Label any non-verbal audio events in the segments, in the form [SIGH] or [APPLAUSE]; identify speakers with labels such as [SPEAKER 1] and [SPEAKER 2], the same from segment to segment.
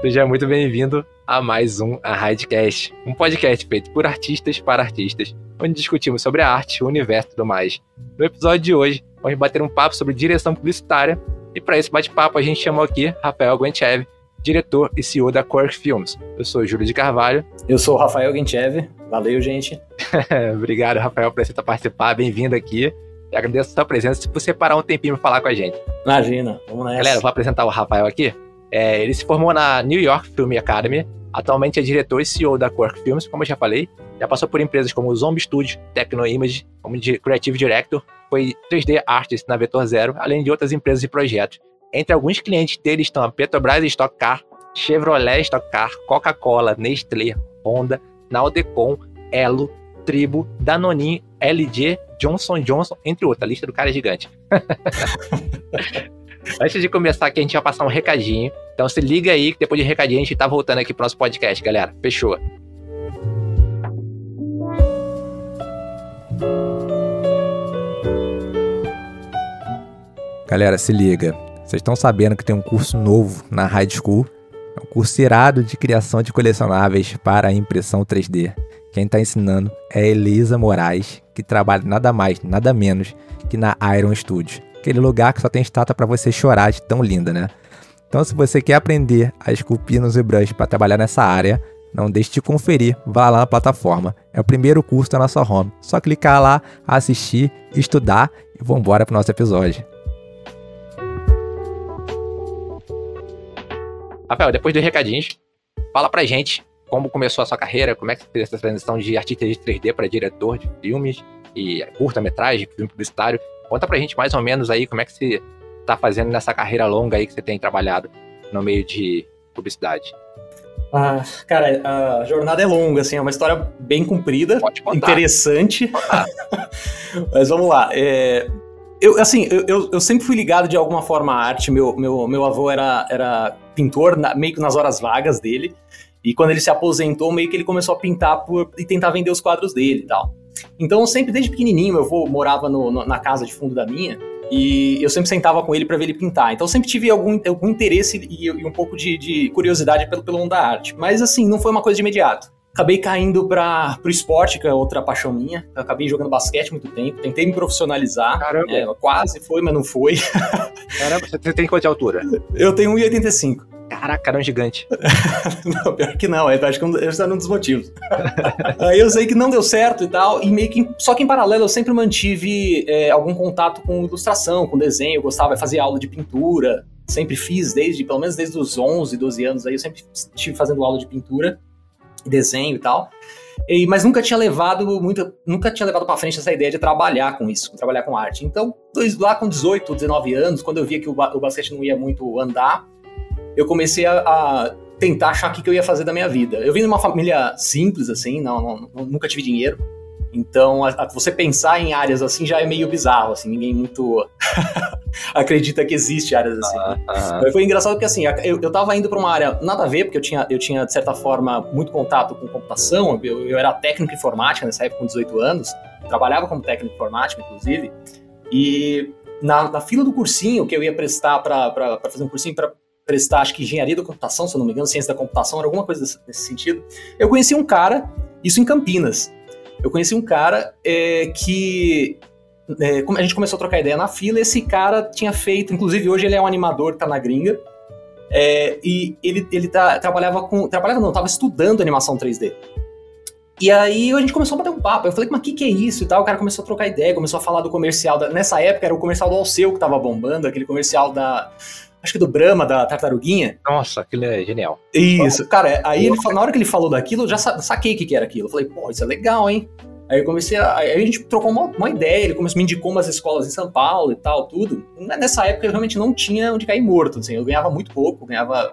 [SPEAKER 1] Seja muito bem-vindo a mais um A Radcast, um podcast feito por artistas para artistas, onde discutimos sobre a arte, o universo e tudo mais. No episódio de hoje, vamos bater um papo sobre direção publicitária, e para esse bate-papo a gente chamou aqui Rafael Guenchev, diretor e CEO da Quark Films. Eu sou Júlio de Carvalho.
[SPEAKER 2] Eu sou o Rafael Guenchev. Valeu, gente. [LAUGHS]
[SPEAKER 1] Obrigado, Rafael, por aceitar participar. Bem-vindo aqui. Eu agradeço a sua presença, se você parar um tempinho para falar com a gente.
[SPEAKER 2] Imagina, vamos nessa.
[SPEAKER 1] Galera, vou apresentar o Rafael aqui. É, ele se formou na New York Film Academy, atualmente é diretor e CEO da Quark Films, como eu já falei. Já passou por empresas como Zombie Studio, Tecno Image, como Creative Director, foi 3D Artist na Vetor Zero, além de outras empresas e projetos. Entre alguns clientes dele estão a Petrobras Stock Car, Chevrolet Stock Car, Coca-Cola, Nestlé, Honda, Naldecon, Elo, Tribo, Danonin, LG, Johnson Johnson, entre outros. A lista do cara é gigante. [LAUGHS] Antes de começar aqui, a gente vai passar um recadinho. Então se liga aí que depois de recadinho a gente tá voltando aqui pro nosso podcast, galera. Fechou. Galera, se liga. Vocês estão sabendo que tem um curso novo na High School? É um curso irado de criação de colecionáveis para impressão 3D. Quem está ensinando é Elisa Moraes, que trabalha nada mais, nada menos que na Iron Studios. Aquele lugar que só tem estátua para você chorar de tão linda, né? Então, se você quer aprender a esculpir no ZBrush para trabalhar nessa área, não deixe de conferir, vá lá na plataforma. É o primeiro curso da nossa home. Só clicar lá, assistir, estudar e vamos embora para o nosso episódio. Rafael, depois dos recadinhos, fala pra gente como começou a sua carreira, como é que fez essa transição de artista de 3D para diretor de filmes e curta-metragem, filme publicitário. Conta pra gente mais ou menos aí como é que você tá fazendo nessa carreira longa aí que você tem trabalhado no meio de publicidade.
[SPEAKER 2] Ah, cara, a jornada é longa, assim, é uma história bem comprida, interessante. [LAUGHS] Mas vamos lá. É, eu, assim, eu, eu, sempre fui ligado de alguma forma à arte. Meu, meu, meu avô era, era pintor, na, meio que nas horas vagas dele. E quando ele se aposentou, meio que ele começou a pintar por, e tentar vender os quadros dele e tal. Então, sempre desde pequenininho, meu avô morava no, no, na casa de fundo da minha. E eu sempre sentava com ele para ver ele pintar. Então sempre tive algum, algum interesse e, e um pouco de, de, curiosidade pelo, pelo mundo da arte. Mas assim, não foi uma coisa de imediato. Acabei caindo para o esporte, que é outra paixão minha. Eu acabei jogando basquete muito tempo, tentei me profissionalizar.
[SPEAKER 1] Caramba.
[SPEAKER 2] É, quase foi, mas não foi. [LAUGHS]
[SPEAKER 1] Caramba, você tem quanto de altura?
[SPEAKER 2] Eu tenho 1,85.
[SPEAKER 1] Caraca, era um gigante. [LAUGHS]
[SPEAKER 2] não, pior que não, acho que esse era um dos motivos. [LAUGHS] Aí eu sei que não deu certo e tal, e meio que. Só que em paralelo eu sempre mantive é, algum contato com ilustração, com desenho, eu gostava de fazer aula de pintura, sempre fiz, desde, pelo menos desde os 11, 12 anos aí, eu sempre estive fazendo aula de pintura desenho e tal. E, mas nunca tinha levado muito, nunca tinha levado para frente essa ideia de trabalhar com isso, trabalhar com arte. Então, lá com 18, 19 anos, quando eu via que o, o basquete não ia muito andar, eu comecei a, a tentar achar o que, que eu ia fazer da minha vida. Eu vim de uma família simples, assim, não, não nunca tive dinheiro. Então, a, a, você pensar em áreas assim já é meio bizarro, assim, ninguém muito [LAUGHS] acredita que existe áreas assim. Né? Foi engraçado porque, assim, eu, eu tava indo para uma área nada a ver, porque eu tinha, eu tinha, de certa forma, muito contato com computação, eu, eu era técnico informática nessa época, com 18 anos, trabalhava como técnico informática, inclusive, e na, na fila do cursinho que eu ia prestar para fazer um cursinho para prestar, acho que engenharia da computação, se eu não me engano, ciência da computação, era alguma coisa nesse sentido, eu conheci um cara, isso em Campinas, eu conheci um cara é, que é, a gente começou a trocar ideia na fila, esse cara tinha feito, inclusive hoje ele é um animador, tá na gringa, é, e ele, ele tá, trabalhava com. Trabalhava não, tava estudando animação 3D. E aí a gente começou a bater um papo. Eu falei, mas o que, que é isso e tal? O cara começou a trocar ideia, começou a falar do comercial. Da... Nessa época era o comercial do Alceu que tava bombando, aquele comercial da. Acho que do Brahma, da Tartaruguinha.
[SPEAKER 1] Nossa, aquilo é genial.
[SPEAKER 2] Isso, cara, aí ele, na hora que ele falou daquilo, eu já saquei o que, que era aquilo. Eu falei, pô, isso é legal, hein? Aí eu comecei a. Aí a gente trocou uma, uma ideia, ele começou, me indicou umas escolas em São Paulo e tal, tudo. Nessa época eu realmente não tinha onde cair morto, assim, eu ganhava muito pouco, ganhava.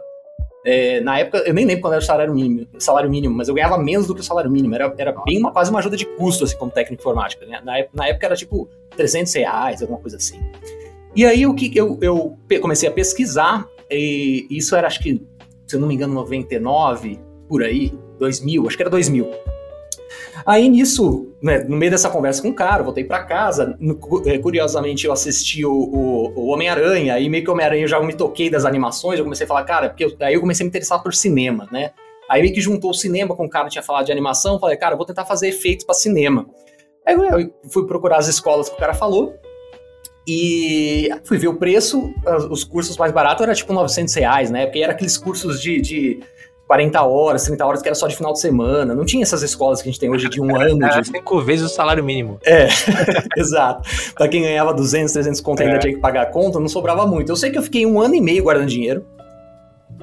[SPEAKER 2] É, na época, eu nem lembro quando era o salário mínimo, salário mínimo, mas eu ganhava menos do que o salário mínimo. Era, era bem uma, quase uma ajuda de custo, assim, como técnico informática. Né? Na, na época era tipo 300 reais, alguma coisa assim. E aí o que eu, eu comecei a pesquisar, e isso era acho que, se eu não me engano, 99, por aí, 2000, acho que era 2000. Aí nisso, né, no meio dessa conversa com o cara, voltei para casa. No, é, curiosamente, eu assisti o, o, o Homem-Aranha, aí meio que o Homem-Aranha eu já me toquei das animações, eu comecei a falar, cara, porque eu, aí eu comecei a me interessar por cinema, né? Aí meio que juntou o cinema com o cara que tinha falado de animação, falei, cara, vou tentar fazer efeitos para cinema. Aí eu fui procurar as escolas que o cara falou, e fui ver o preço, os cursos mais baratos era tipo 900 reais, né? Porque era aqueles cursos de, de 40 horas, 30 horas, que era só de final de semana. Não tinha essas escolas que a gente tem hoje de um [LAUGHS] ano. Era
[SPEAKER 1] de... cinco vezes o salário mínimo.
[SPEAKER 2] É, [LAUGHS] exato. Pra quem ganhava 200, 300 conto ainda é. tinha que pagar a conta, não sobrava muito. Eu sei que eu fiquei um ano e meio guardando dinheiro.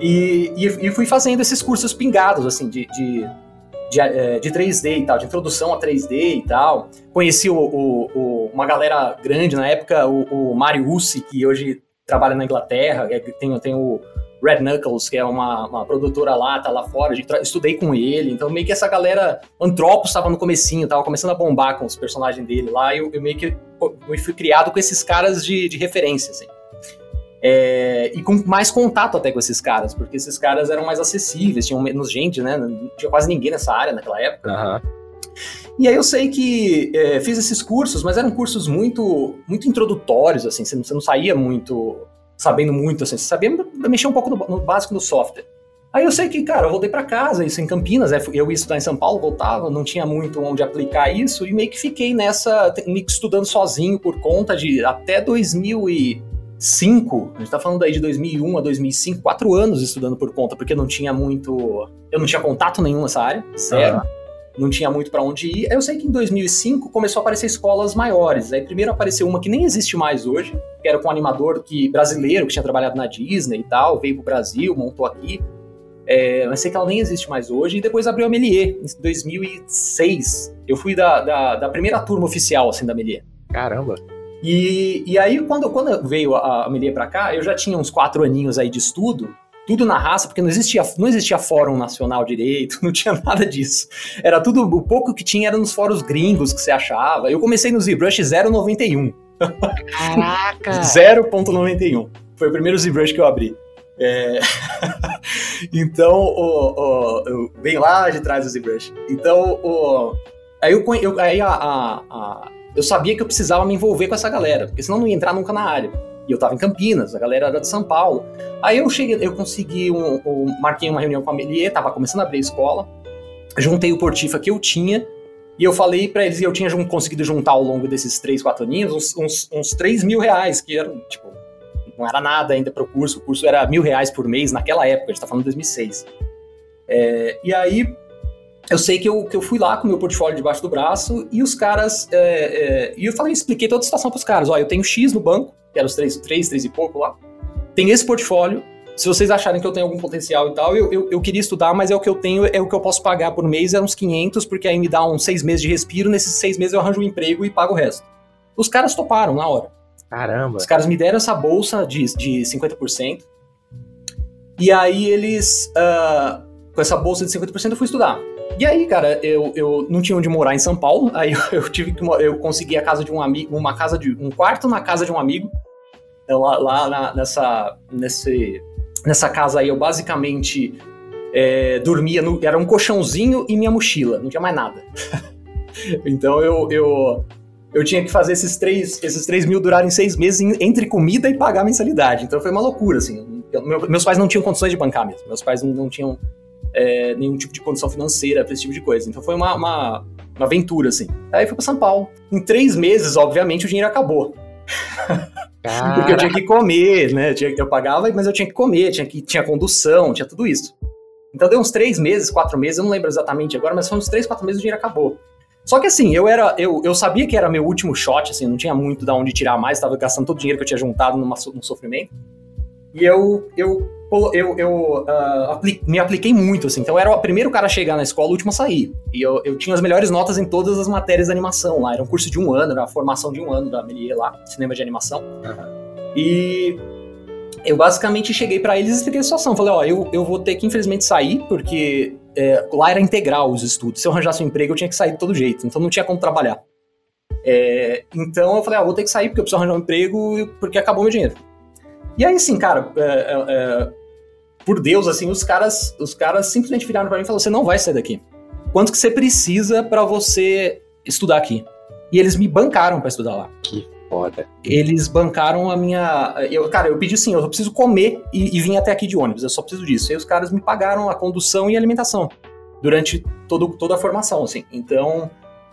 [SPEAKER 2] E, e, e fui fazendo esses cursos pingados, assim, de, de, de, é, de 3D e tal, de introdução a 3D e tal. Conheci o, o, o, uma galera grande na época, o, o Mario Ussi, que hoje trabalha na Inglaterra, é, tem, tem o Red Knuckles, que é uma, uma produtora lá, tá lá fora, estudei com ele, então meio que essa galera, Antropos estava no comecinho, tava começando a bombar com os personagens dele lá, e eu, eu meio que eu fui criado com esses caras de, de referência, assim. É, e com mais contato até com esses caras, porque esses caras eram mais acessíveis, tinham menos gente, né? Não tinha quase ninguém nessa área naquela época.
[SPEAKER 1] Uhum.
[SPEAKER 2] E aí eu sei que é, fiz esses cursos, mas eram cursos muito muito introdutórios, assim, você não, você não saía muito sabendo muito, assim, você sabia mexer um pouco no, no básico do software. Aí eu sei que, cara, eu voltei para casa, isso em Campinas, né? eu ia estudar em São Paulo, voltava, não tinha muito onde aplicar isso, e meio que fiquei nessa, meio que estudando sozinho por conta de até 2005, a gente tá falando aí de 2001 a 2005, quatro anos estudando por conta, porque não tinha muito, eu não tinha contato nenhum nessa área, sério. Uhum não tinha muito para onde ir. Eu sei que em 2005 começou a aparecer escolas maiores. Aí primeiro apareceu uma que nem existe mais hoje, que era com um animador que brasileiro que tinha trabalhado na Disney e tal, veio pro Brasil, montou aqui. É, mas sei que ela nem existe mais hoje. E depois abriu a Melier, em 2006. Eu fui da, da, da primeira turma oficial, assim, da Melier.
[SPEAKER 1] Caramba!
[SPEAKER 2] E, e aí, quando, quando veio a, a pra cá, eu já tinha uns quatro aninhos aí de estudo, tudo na raça, porque não existia, não existia fórum nacional direito, [LAUGHS] não tinha nada disso. Era tudo, o pouco que tinha era nos fóruns gringos que você achava. Eu comecei no ZBrush 091.
[SPEAKER 1] Caraca! [LAUGHS]
[SPEAKER 2] 0.91. Foi o primeiro ZBrush que eu abri. É... [LAUGHS] então, o, o, eu, bem lá de trás do ZBrush. Então, o, aí, eu, eu, aí a, a, a, eu sabia que eu precisava me envolver com essa galera, porque senão não ia entrar nunca na área. E eu tava em Campinas, a galera era de São Paulo. Aí eu cheguei, eu consegui um, um marquei uma reunião com a Melier, tava começando a abrir a escola. Juntei o portifa que eu tinha e eu falei para eles, e eu tinha conseguido juntar ao longo desses três, quatro aninhos uns, uns, uns 3 mil reais, que eram, tipo, não era nada ainda pro curso. O curso era mil reais por mês naquela época, a gente tá falando de 2006. É, e aí eu sei que eu, que eu fui lá com o meu portfólio debaixo do braço e os caras. É, é, e eu falei, expliquei toda a situação pros caras. Ó, eu tenho X no banco, que era os três, três, três e pouco lá. Tem esse portfólio. Se vocês acharem que eu tenho algum potencial e tal, eu, eu, eu, queria estudar, mas é o que eu tenho, é o que eu posso pagar por mês, é uns 500, porque aí me dá uns seis meses de respiro. Nesses seis meses eu arranjo um emprego e pago o resto. Os caras toparam na hora.
[SPEAKER 1] Caramba.
[SPEAKER 2] Os caras me deram essa bolsa de, de 50%. E aí eles, uh, com essa bolsa de 50%, eu fui estudar. E aí, cara, eu, eu não tinha onde morar em São Paulo, aí [LAUGHS] eu, tive que eu consegui a casa de um amigo, uma casa de um quarto na casa de um amigo. Então, lá, lá na, nessa nesse, nessa casa aí eu basicamente é, dormia no, era um colchãozinho e minha mochila, não tinha mais nada. [LAUGHS] então eu, eu eu tinha que fazer esses três, esses três mil durarem seis meses entre comida e pagar mensalidade. Então foi uma loucura, assim. Eu, meus pais não tinham condições de bancar mesmo. Meus pais não, não tinham é, nenhum tipo de condição financeira para esse tipo de coisa. Então foi uma, uma, uma aventura, assim. Aí fui para São Paulo. Em três meses, obviamente, o dinheiro acabou. Porque eu tinha que comer, né? Eu pagava, mas eu tinha que comer, tinha, que, tinha condução, tinha tudo isso. Então deu uns três meses, quatro meses, eu não lembro exatamente agora, mas foi uns três, quatro meses o dinheiro acabou. Só que assim, eu era. Eu, eu sabia que era meu último shot, assim, não tinha muito da onde tirar mais, estava gastando todo o dinheiro que eu tinha juntado numa, num sofrimento. E eu, eu, eu, eu uh, apli me apliquei muito, assim. Então eu era o primeiro cara a chegar na escola, o último a sair. E eu, eu tinha as melhores notas em todas as matérias de animação lá. Era um curso de um ano, era a formação de um ano da Melier lá, cinema de animação. Uhum. E eu basicamente cheguei para eles e expliquei a situação. Falei, ó, eu, eu vou ter que infelizmente sair, porque é, lá era integral os estudos. Se eu arranjasse um emprego, eu tinha que sair de todo jeito. Então não tinha como trabalhar. É, então eu falei, ah, vou ter que sair porque eu preciso arranjar um emprego porque acabou meu dinheiro. E aí, assim, cara, é, é, é, por Deus, assim, os caras, os caras simplesmente viraram para mim e falaram: você não vai sair daqui. quanto que você precisa para você estudar aqui. E eles me bancaram para estudar lá.
[SPEAKER 1] Que foda.
[SPEAKER 2] Eles bancaram a minha. Eu, cara, eu pedi assim, eu só preciso comer e, e vim até aqui de ônibus, eu só preciso disso. E os caras me pagaram a condução e a alimentação durante todo, toda a formação, assim. Então,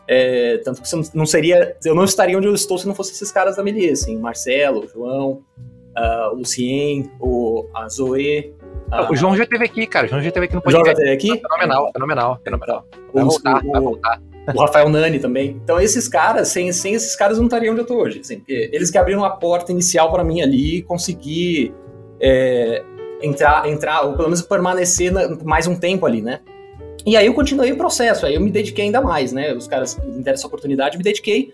[SPEAKER 2] é, tanto que não seria. Eu não estaria onde eu estou se não fosse esses caras da Melier, assim, Marcelo, João, uh, o Lucien, o, a Zoe.
[SPEAKER 1] Uh, o João já esteve aqui, cara. O João já esteve aqui no
[SPEAKER 2] podcast. O João já esteve aqui?
[SPEAKER 1] Fenomenal, fenomenal, fenomenal. Vai voltar, o, vai voltar.
[SPEAKER 2] O Rafael Nani também. Então, esses caras, sem, sem esses caras, eu não estaria onde eu tô hoje. Assim, eles que abriram a porta inicial para mim ali e conseguir é, entrar, entrar, ou pelo menos permanecer na, mais um tempo ali, né? E aí eu continuei o processo, aí eu me dediquei ainda mais, né? Os caras me deram essa oportunidade, me dediquei.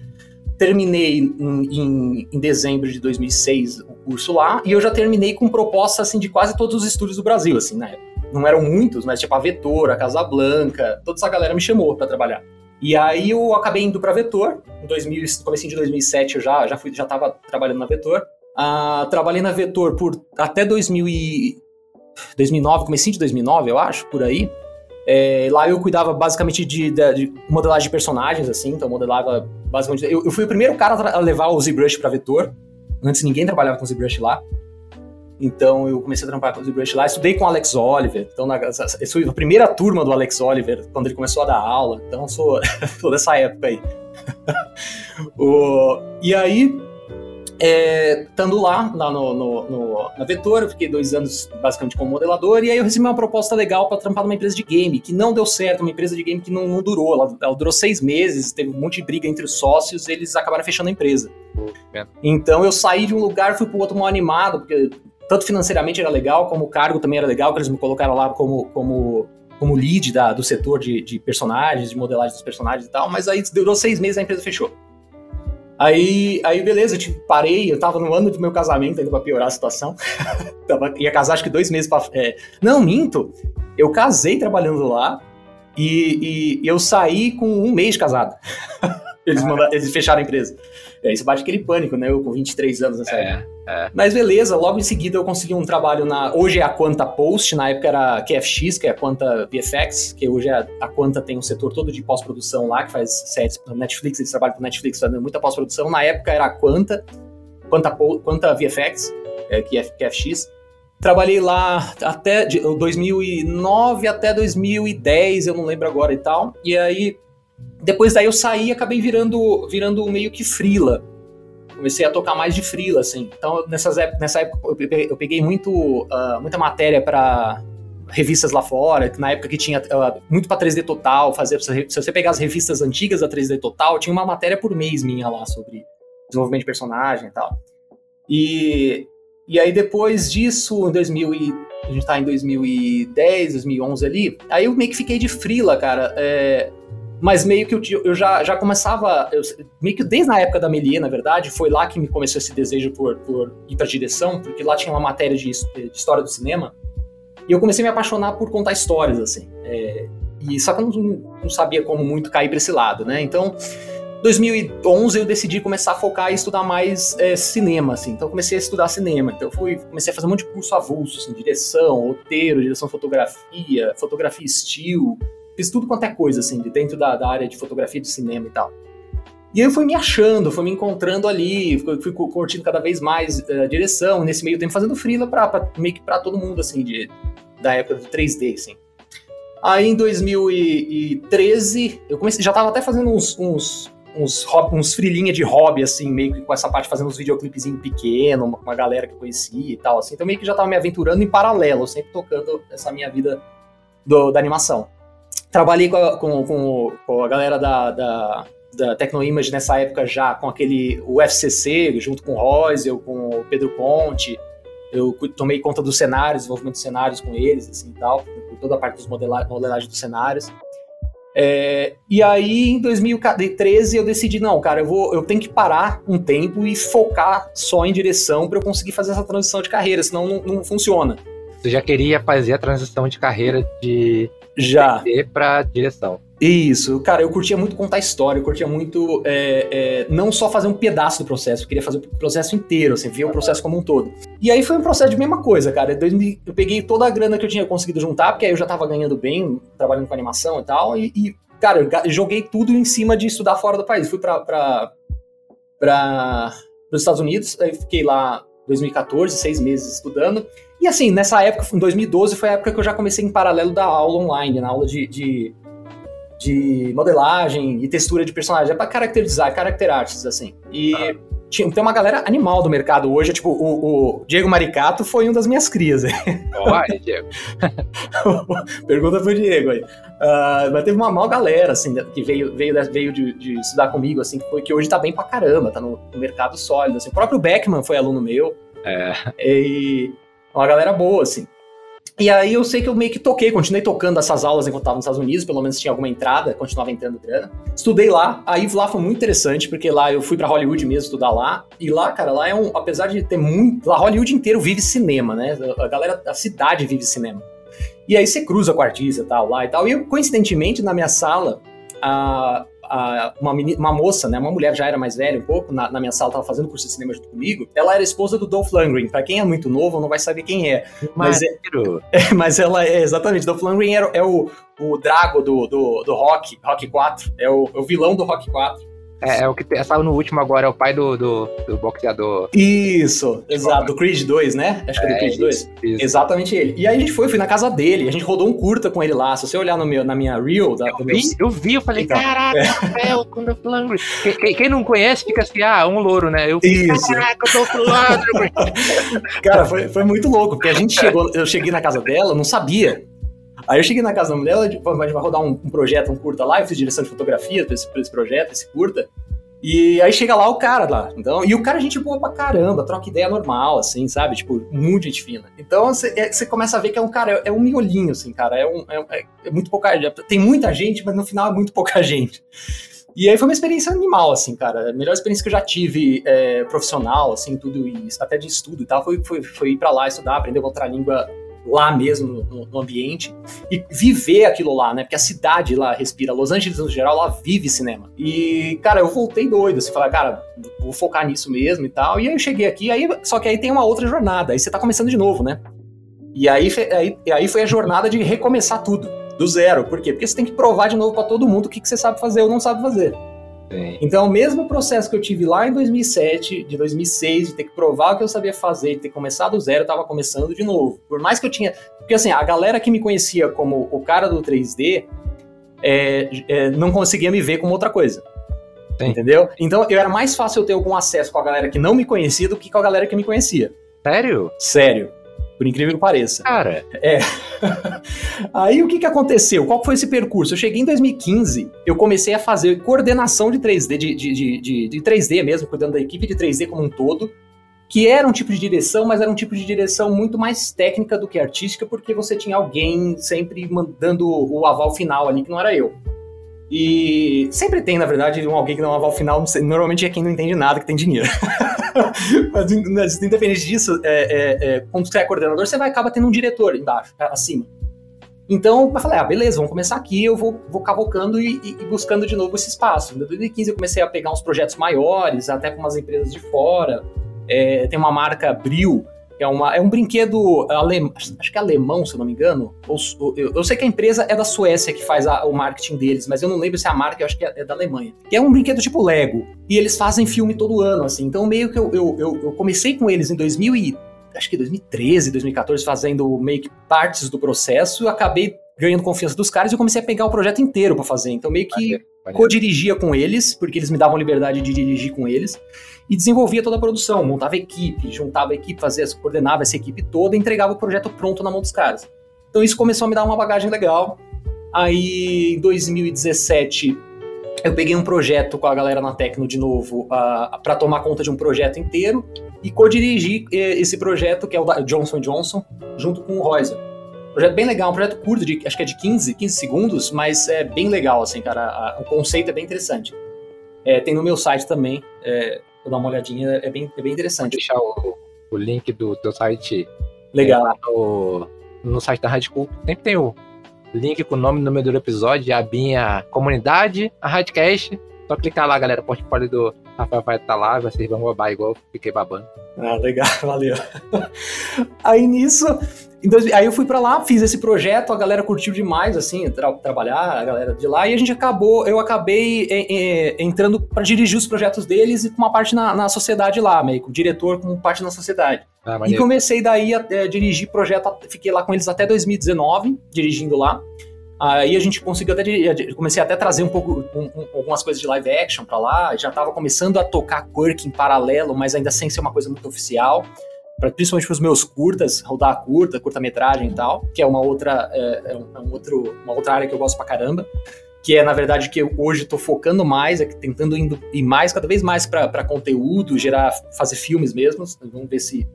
[SPEAKER 2] Terminei em, em, em, dezembro de 2006 o curso lá, e eu já terminei com proposta, assim, de quase todos os estúdios do Brasil, assim, época. Não eram muitos, mas tipo a Vetor, a Casablanca, toda essa galera me chamou para trabalhar. E aí eu acabei indo para Vetor, em 2000, comecinho de 2007 eu já, já, fui, já tava trabalhando na Vetor. Uh, trabalhei na Vetor por até 2000 e, 2009, comecinho de 2009, eu acho, por aí. É, lá eu cuidava basicamente de, de, de, modelagem de personagens, assim, então modelava basicamente. Eu, eu fui o primeiro cara a levar o ZBrush para vetor. Antes ninguém trabalhava com ZBrush lá. Então eu comecei a trampar com o ZBrush lá. Estudei com o Alex Oliver. Então na, eu fui a primeira turma do Alex Oliver quando ele começou a dar aula. Então sou, [LAUGHS] sou dessa época aí. [LAUGHS] o, e aí é, estando lá, lá no, no, no, na Vetor, eu fiquei dois anos basicamente como modelador, e aí eu recebi uma proposta legal para trampar numa empresa de game, que não deu certo, uma empresa de game que não, não durou, ela, ela, durou seis meses, teve um monte de briga entre os sócios, eles acabaram fechando a empresa. Então eu saí de um lugar, fui para o outro mal animado, porque tanto financeiramente era legal, como o cargo também era legal, que eles me colocaram lá como, como, como lead da, do setor de, de personagens, de modelagem dos personagens e tal, mas aí durou seis meses e a empresa fechou. Aí, aí beleza, eu tipo, parei, eu tava no ano do meu casamento ainda pra piorar a situação. [LAUGHS] tava, ia casar acho que dois meses pra. É... Não, minto. Eu casei trabalhando lá e, e eu saí com um mês casado. [LAUGHS] eles, mandaram, eles fecharam a empresa. É, isso bate aquele pânico, né? Eu com 23 anos nessa é, época. É. Mas beleza, logo em seguida eu consegui um trabalho na. Hoje é a Quanta Post, na época era QFX, que é a Quanta VFX, que hoje é a Quanta tem um setor todo de pós-produção lá, que faz séries para Netflix, eles trabalham com Netflix fazendo muita pós-produção. Na época era a Quanta, Quanta, Quanta VFX, é, que é QFX. Trabalhei lá até de 2009 até 2010, eu não lembro agora e tal. E aí depois daí eu saí e acabei virando, virando meio que frila. Comecei a tocar mais de frila, assim. Então, nessas épocas, nessa época, eu peguei muito, uh, muita matéria para revistas lá fora, na época que tinha uh, muito para 3D Total, fazer, se você pegar as revistas antigas da 3D Total, tinha uma matéria por mês minha lá sobre desenvolvimento de personagem e tal. E, e aí depois disso, em 2000 e, a gente tá em 2010, 2011 ali, aí eu meio que fiquei de frila, cara. É, mas meio que eu, já, já começava, eu, meio que desde a época da Melie, na verdade, foi lá que me começou esse desejo por, por ir pra direção, porque lá tinha uma matéria de, de história do cinema, e eu comecei a me apaixonar por contar histórias, assim. É, e só que eu não, não, sabia como muito cair para esse lado, né? Então, 2011 eu decidi começar a focar e estudar mais é, cinema, assim. Então, comecei a estudar cinema. Então, fui, comecei a fazer um monte de curso avulso, assim, direção, roteiro, direção fotografia, fotografia estilo, Fiz tudo quanto é coisa, assim, de dentro da, da área de fotografia de cinema e tal. E eu fui me achando, fui me encontrando ali, fui, fui curtindo cada vez mais a uh, direção, nesse meio tempo fazendo freela pra, pra, meio que pra todo mundo, assim, de, da época do 3D, assim. Aí em 2013, eu comecei, já tava até fazendo uns, uns, uns, uns frilinha de hobby, assim, meio que com essa parte, fazendo uns videoclipezinhos pequenos, com uma galera que eu conhecia e tal, assim. Então meio que já tava me aventurando em paralelo, sempre tocando essa minha vida do, da animação. Trabalhei com a, com, com, a galera da, da, da Tecnoimage nessa época já, com aquele UFCC, junto com o Rosel, com o Pedro Ponte. Eu tomei conta dos cenários, desenvolvimento de cenários com eles, assim, tal, toda a parte dos modela modelagem dos cenários. É, e aí, em 2013, eu decidi, não, cara, eu, vou, eu tenho que parar um tempo e focar só em direção para eu conseguir fazer essa transição de carreira, senão não, não funciona.
[SPEAKER 1] Você já queria fazer a transição de carreira de
[SPEAKER 2] já
[SPEAKER 1] para direção.
[SPEAKER 2] Isso, cara, eu curtia muito contar história, eu curtia muito é, é, não só fazer um pedaço do processo, eu queria fazer o processo inteiro, assim, ver o processo como um todo. E aí foi um processo de mesma coisa, cara. Eu peguei toda a grana que eu tinha conseguido juntar, porque aí eu já tava ganhando bem, trabalhando com animação e tal, e, e cara, eu joguei tudo em cima de estudar fora do país. Fui pra, pra, pra os Estados Unidos, aí fiquei lá 2014, seis meses estudando. E assim, nessa época, em 2012, foi a época que eu já comecei em paralelo da aula online, na aula de, de, de modelagem e textura de personagem. É pra character design, character arts, assim. E ah. tinha, tem uma galera animal do mercado hoje, tipo, o, o Diego Maricato foi um das minhas crias. [LAUGHS]
[SPEAKER 1] Olha, Diego.
[SPEAKER 2] Pergunta pro Diego aí. Uh, mas teve uma mal galera, assim, que veio, veio, veio de, de, estudar comigo, assim, que, foi, que hoje tá bem pra caramba, tá no, no mercado sólido, assim. O próprio Beckman foi aluno meu.
[SPEAKER 1] É.
[SPEAKER 2] E uma galera boa, assim. E aí eu sei que eu meio que toquei, continuei tocando essas aulas enquanto estava nos Estados Unidos, pelo menos tinha alguma entrada, continuava entrando grana. Estudei lá, aí lá foi muito interessante, porque lá eu fui para Hollywood mesmo estudar lá. E lá, cara, lá é um, apesar de ter muito, lá Hollywood inteiro vive cinema, né? A galera, a cidade vive cinema. E aí você cruza com artista tal lá e tal. E eu, coincidentemente, na minha sala, a, a, uma, menina, uma moça, né, uma mulher já era mais velha um pouco, na, na minha sala estava fazendo curso de cinema junto comigo, ela era esposa do Dolph Lundgren. Pra quem é muito novo, não vai saber quem é. Mas, é, [LAUGHS] é, mas ela é, exatamente, Dolph Lundgren é, é o, o Drago do, do, do Rock, Rock 4, é o, é o vilão do Rock 4.
[SPEAKER 1] É, é o que saiu no último agora, é o pai do, do, do boxeador.
[SPEAKER 2] Isso, exato, do Creed 2, né? Acho que é do é, Creed 2. Isso, isso. Exatamente ele. E aí a gente foi, fui na casa dele, a gente rodou um curta com ele lá. Se você olhar no meu, na minha reel... Da,
[SPEAKER 1] eu, vi, meu... eu vi, eu falei, então, caraca, é. o Dolph Lundgren. Quem, quem, não conhece fica assim, ah, um louro, né? Eu
[SPEAKER 2] Isso. caraca, o Dolph Lundgren. Cara, foi, foi muito louco, porque a gente chegou, eu cheguei na casa dela, não sabia. Aí eu cheguei na casa da mulher, ela tipo, a vai rodar um, um, projeto, um curta lá, eu fiz direção de fotografia pra esse, pra esse projeto, esse curta. E aí chega lá o cara lá. Então, e o cara, é gente boa pra caramba, troca ideia normal, assim, sabe? Tipo, muito gente fina. Então você é, começa a ver que é um cara, é, é um miolinho, assim, cara. É, um, é, é muito pouca. Tem muita gente, mas no final é muito pouca [LAUGHS] gente. E aí foi uma experiência animal, assim, cara. A melhor experiência que eu já tive é, profissional, assim, tudo, e até de estudo e tal, foi, foi, foi ir pra lá estudar, aprender outra língua lá mesmo no, no, ambiente e viver aquilo lá, né? Porque a cidade lá respira, Los Angeles no geral, lá vive cinema. E, cara, eu voltei doido, assim, falei, cara, vou focar nisso mesmo e tal. E aí eu cheguei aqui, aí, só que aí tem uma outra jornada, aí você tá começando de novo, né? E aí, aí, aí foi a jornada de recomeçar tudo, do zero. Por quê? Porque você tem que provar de novo para todo mundo o que, que você sabe fazer ou não sabe fazer. Sim. Então, o mesmo processo que eu tive lá em 2007, de 2006, de ter que provar o que eu sabia fazer, de ter começado do zero, eu tava começando de novo. Por mais que eu tinha. Porque, assim, a galera que me conhecia como o cara do 3D é, é, não conseguia me ver como outra coisa. Sim. Entendeu? Então, eu era mais fácil eu ter algum acesso com a galera que não me conhecia do que com a galera que me conhecia.
[SPEAKER 1] Sério?
[SPEAKER 2] Sério por incrível que pareça.
[SPEAKER 1] Cara.
[SPEAKER 2] É. [LAUGHS] Aí o que, que aconteceu? Qual foi esse percurso? Eu cheguei em 2015, eu comecei a fazer coordenação de 3D, de, de, de, de 3D mesmo, cuidando da equipe de 3D como um todo, que era um tipo de direção, mas era um tipo de direção muito mais técnica do que artística, porque você tinha alguém sempre mandando o aval final ali, que não era eu. E sempre tem, na verdade, um alguém que um aval final, normalmente é quem não entende nada, que tem dinheiro. [LAUGHS] Mas independente disso, é, é, é, quando você é coordenador, você vai acabar tendo um diretor embaixo, acima. Então, eu falei, ah, beleza, vamos começar aqui, eu vou, vou cavocando e, e, buscando de novo esse espaço. Em 2015 eu comecei a pegar uns projetos maiores, até com umas empresas de fora. É, tem uma marca Bril, é, uma, é um brinquedo alemão, acho que é alemão, se eu não me engano. Ou, eu, eu, sei que a empresa é da Suécia que faz a, o marketing deles, mas eu não lembro se é a marca, eu acho que é, é, da Alemanha. Que é um brinquedo tipo Lego. E eles fazem filme todo ano, assim. Então, meio que eu, eu, eu, eu comecei com eles em 2000 e, acho que 2013, 2014, fazendo meio que partes do processo. Eu acabei ganhando confiança dos caras e eu comecei a pegar o projeto inteiro para fazer. Então, meio que co-dirigia com eles, porque eles me davam liberdade de dirigir com eles e desenvolvia toda a produção, montava equipe, juntava equipe, fazia, coordenava essa equipe toda e entregava o projeto pronto na mão dos caras. Então isso começou a me dar uma bagagem legal. Aí em 2017 eu peguei um projeto com a galera na Tecno de novo uh, para tomar conta de um projeto inteiro e co-dirigi eh, esse projeto que é o da Johnson Johnson junto com o Reuser. Projeto bem legal, um projeto curto, de, acho que é de 15, 15 segundos, mas é bem legal, assim, cara. A, o conceito é bem interessante. É, tem no meu site também, é, vou dar uma olhadinha, é bem, é bem interessante.
[SPEAKER 1] Vou deixar o, o link do teu site
[SPEAKER 2] Legal.
[SPEAKER 1] no, no site da Rádio School sempre tem o link com o nome e número do episódio, a abinha comunidade, a Radcast. Só clicar lá, galera. Portfólio do Rafael vai estar tá lá, vocês vão babar igual eu fiquei babando.
[SPEAKER 2] Ah, legal, [LAUGHS] valeu. Aí nisso, dois, aí eu fui para lá, fiz esse projeto, a galera curtiu demais, assim, tra trabalhar, a galera de lá, e a gente acabou, eu acabei é, é, entrando para dirigir os projetos deles e com uma parte na, na sociedade lá, meio com o diretor com parte na sociedade. Ah, e comecei daí a é, dirigir projeto, fiquei lá com eles até 2019, dirigindo lá. Aí a gente conseguiu até comecei até a trazer um pouco um, um, algumas coisas de live action para lá, já estava começando a tocar Quirk em paralelo, mas ainda sem ser uma coisa muito oficial, pra, principalmente para os meus curtas, rodar curta, curta-metragem e tal, que é uma outra é, é, é um, outro, uma outra área que eu gosto pra caramba, que é na verdade que eu hoje estou focando mais, é tentando indo, ir mais cada vez mais para conteúdo, gerar, fazer filmes mesmo, vamos ver se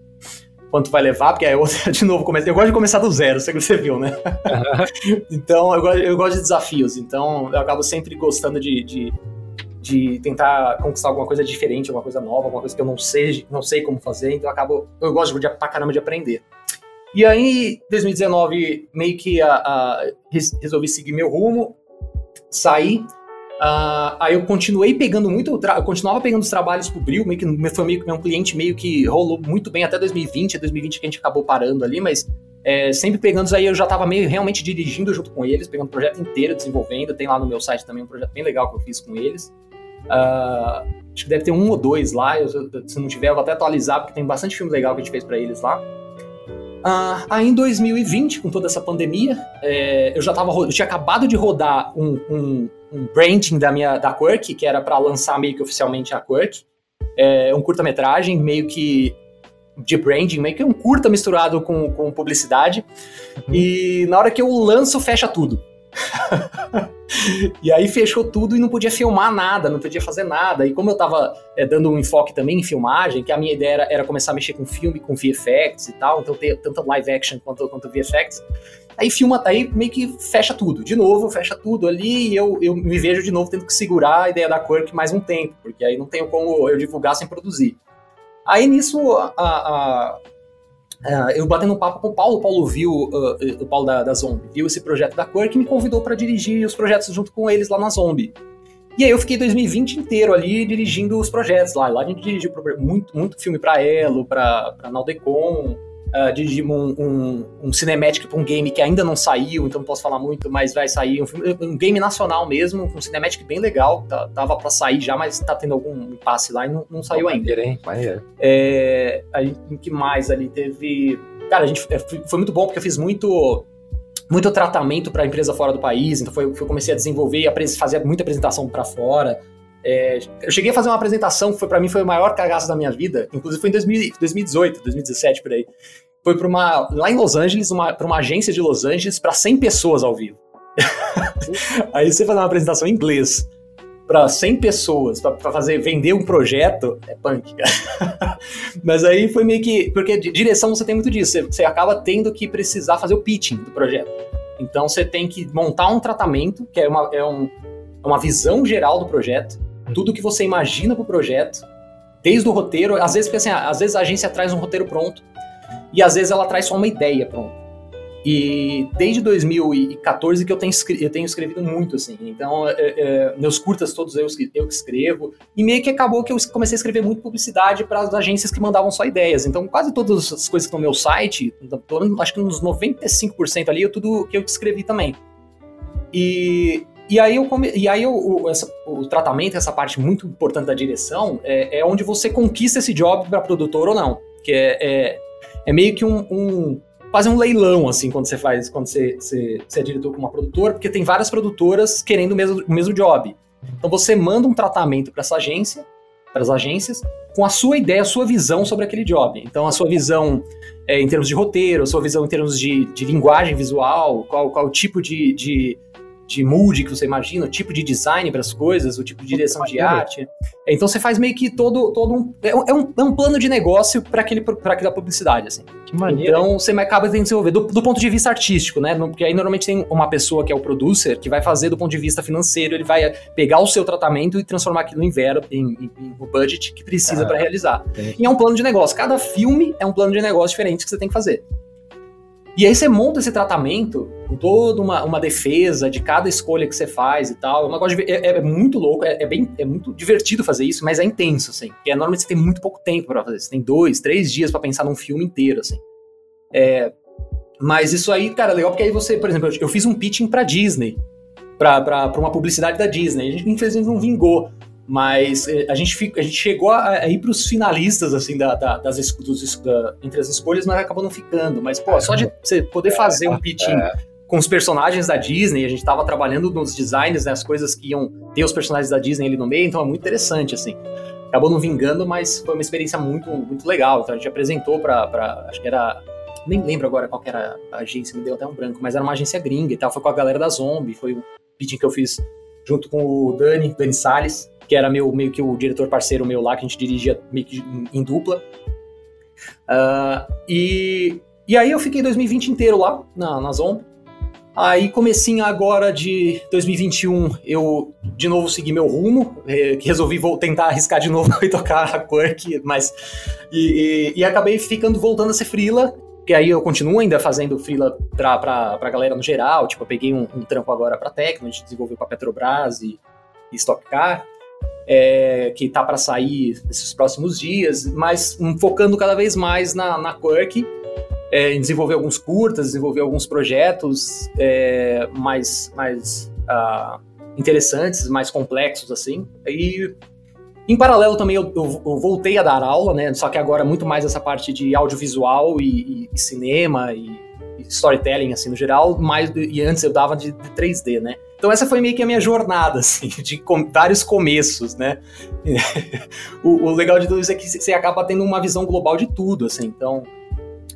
[SPEAKER 2] quanto vai levar, porque é outra, [LAUGHS] de novo, eu gosto de começar do zero, sei que você viu, né? Uhum. então, eu gosto, eu gosto de desafios, então eu acabo sempre gostando de, de, de, tentar conquistar alguma coisa diferente, alguma coisa nova, alguma coisa que eu não sei, não sei como fazer, então eu acabo, eu gosto de, pra caramba de aprender. E aí, 2019, meio que a, a, resolvi seguir meu rumo, saí, Uh, aí eu continuei pegando muito, eu continuava pegando os trabalhos pro Bril, meio que foi meio que um cliente meio que rolou muito bem até 2020, 2020 que a gente acabou parando ali, mas é, sempre pegando aí eu já tava meio realmente dirigindo junto com eles, pegando o projeto inteiro, desenvolvendo, tem lá no meu site também um projeto bem legal que eu fiz com eles. Uh, acho que deve ter um ou dois lá, eu, se não tiver eu vou até atualizar, porque tem bastante filme legal que a gente fez para eles lá. Uh, aí em 2020, com toda essa pandemia, é, eu já tava, eu tinha acabado de rodar um, um, um branding da minha da Quirk, que era para lançar meio que oficialmente a Quirk, é, um curta-metragem meio que de branding, meio que um curta misturado com, com publicidade. Uhum. E na hora que eu lanço, fecha tudo. [LAUGHS] e aí fechou tudo e não podia filmar nada, não podia fazer nada. E como eu tava é, dando um enfoque também em filmagem, que a minha ideia era, era, começar a mexer com filme, com VFX e tal, então ter tanto live action quanto, quanto VFX. Aí filma, aí meio que fecha tudo. De novo, fecha tudo ali e eu, eu me vejo de novo tendo que segurar a ideia da Quirk mais um tempo, porque aí não tenho como eu divulgar sem produzir. Aí nisso, a, a, Uh, eu batendo um papo com o Paulo, o Paulo viu, uh, o Paulo da, da Zombie, viu esse projeto da Quirk e me convidou para dirigir os projetos junto com eles lá na Zombie. E aí eu fiquei 2020 inteiro ali dirigindo os projetos lá. Lá a gente dirigiu muito, muito filme para Elo, para Naldecon, uh, dirigimos um, um, um cinematic para um game que ainda não saiu, então não posso falar muito, mas vai sair. Um, filme, um game nacional mesmo, um cinematic bem legal, tá, tava para sair já, mas tá tendo algum impasse lá e não, não saiu ainda.
[SPEAKER 1] Hein?
[SPEAKER 2] É, aí, que mais ali? Teve. Cara, a gente, é, foi muito bom porque eu fiz muito muito tratamento para a empresa fora do país, então foi, eu comecei a desenvolver e fazer muita apresentação para fora. É, eu cheguei a fazer uma apresentação que foi para mim foi o maior cagaço da minha vida, inclusive foi em 2000, 2018, 2017 por aí. Foi para uma lá em Los Angeles, para uma agência de Los Angeles para 100 pessoas ao vivo. [LAUGHS] aí você fazer uma apresentação em inglês para 100 pessoas para fazer vender um projeto é punk, cara. [LAUGHS] Mas aí foi meio que porque direção você tem muito disso, você, você acaba tendo que precisar fazer o pitching do projeto. Então você tem que montar um tratamento que é uma, é um, é uma visão geral do projeto tudo que você imagina pro projeto, desde o roteiro, às vezes, assim, às vezes a agência traz um roteiro pronto e às vezes ela traz só uma ideia pronta. E desde 2014 que eu tenho, eu tenho escrevido muito, assim. Então, é, é, meus curtas todos eu, eu escrevo. E meio que acabou que eu comecei a escrever muito publicidade para as agências que mandavam só ideias. Então, quase todas as coisas que estão no meu site, acho que uns 95% ali, eu tudo que eu escrevi também. E e aí, eu come... e aí eu, o, essa, o tratamento, essa parte muito importante da direção, é, é onde você conquista esse job para produtor ou não. Que é, é, é meio que um, um, fazer um leilão, assim, quando você faz, quando você, você, você é diretor com uma produtora, porque tem várias produtoras querendo o mesmo, o mesmo job. Então você manda um tratamento para essa agência, para as agências, com a sua ideia, a sua visão sobre aquele job. Então a sua visão é, em termos de roteiro, a sua visão em termos de, de linguagem visual, qual, qual tipo de, de de mood que você imagina, o tipo de design para as coisas, o tipo de direção de arte. Então você faz meio que todo, todo um. É um, é um é plano de negócio para aquele para aquela publicidade, assim. Que maneiro. Então você acaba tendo que desenvolver do, do ponto de vista artístico, né? Porque aí normalmente tem uma pessoa que é o producer que vai fazer do ponto de vista financeiro, ele vai pegar o seu tratamento e transformar aquilo em verbo, em, em, em o budget que precisa ah, para realizar. E é um plano de negócio. Cada filme é um plano de negócio diferente que você tem que fazer. E aí você monta esse tratamento com toda uma, uma defesa de cada escolha que você faz e tal. É de, é, é, muito louco, é, é, bem, é muito divertido fazer isso, mas é intenso, assim. Porque é, normalmente você tem muito pouco tempo para fazer. Você tem dois, três dias para pensar num filme inteiro, assim. É, mas isso aí, cara, é legal porque aí você, por exemplo, eu fiz um pitching pra Disney, pra, pra, pra uma publicidade da Disney. A gente infelizmente não vingou. Mas eh, a gente, fica, a gente chegou a, a ir pros finalistas, assim, da, da, das, dos, da, entre as escolhas, mas acabou não ficando. Mas, pô, só de você poder fazer um pitching é. com os personagens da Disney, a gente tava trabalhando nos designs, né, as coisas que iam ter os personagens da Disney ali no meio, então é muito interessante, assim. Acabou não vingando, mas foi uma experiência muito, muito legal. Então a gente apresentou pra acho que era nem lembro agora qual era a agência, me deu até um branco, mas era uma agência gringa e tal, foi com a galera da Zombie, foi o pitching que eu fiz junto com o Dani, Dani Salles, que era meu, meio que o diretor parceiro meu lá, que a gente dirigia meio que em dupla. Uh, e, e aí eu fiquei 2020 inteiro lá, na, na Zombie. Aí, comecinho agora de 2021, eu de novo segui meu rumo, resolvi vou tentar arriscar de novo [LAUGHS] e tocar a Quirk, mas... E, e, e, acabei ficando, voltando a ser freela, que aí eu continuo ainda fazendo freela pra, pra, pra galera no geral, tipo, eu peguei um, um trampo agora pra Tecno, a gente desenvolveu pra Petrobras e, e Stock Car, é, que tá para sair nesses próximos dias, mas um, focando cada vez mais na, na Quirk, é, em desenvolver alguns curtas, desenvolver alguns projetos é, mais, mais uh, interessantes, mais complexos, assim, e em paralelo também eu, eu, eu, voltei a dar aula, né? Só que agora muito mais essa parte de audiovisual e, e, e cinema e, e, storytelling, assim, no geral, mais e antes eu dava de, de, 3D, né? Então essa foi meio que a minha jornada, [LAUGHS] assim, de com, vários começos, né? [LAUGHS] o, o, legal de tudo isso é que você acaba tendo uma visão global de tudo, assim. Então,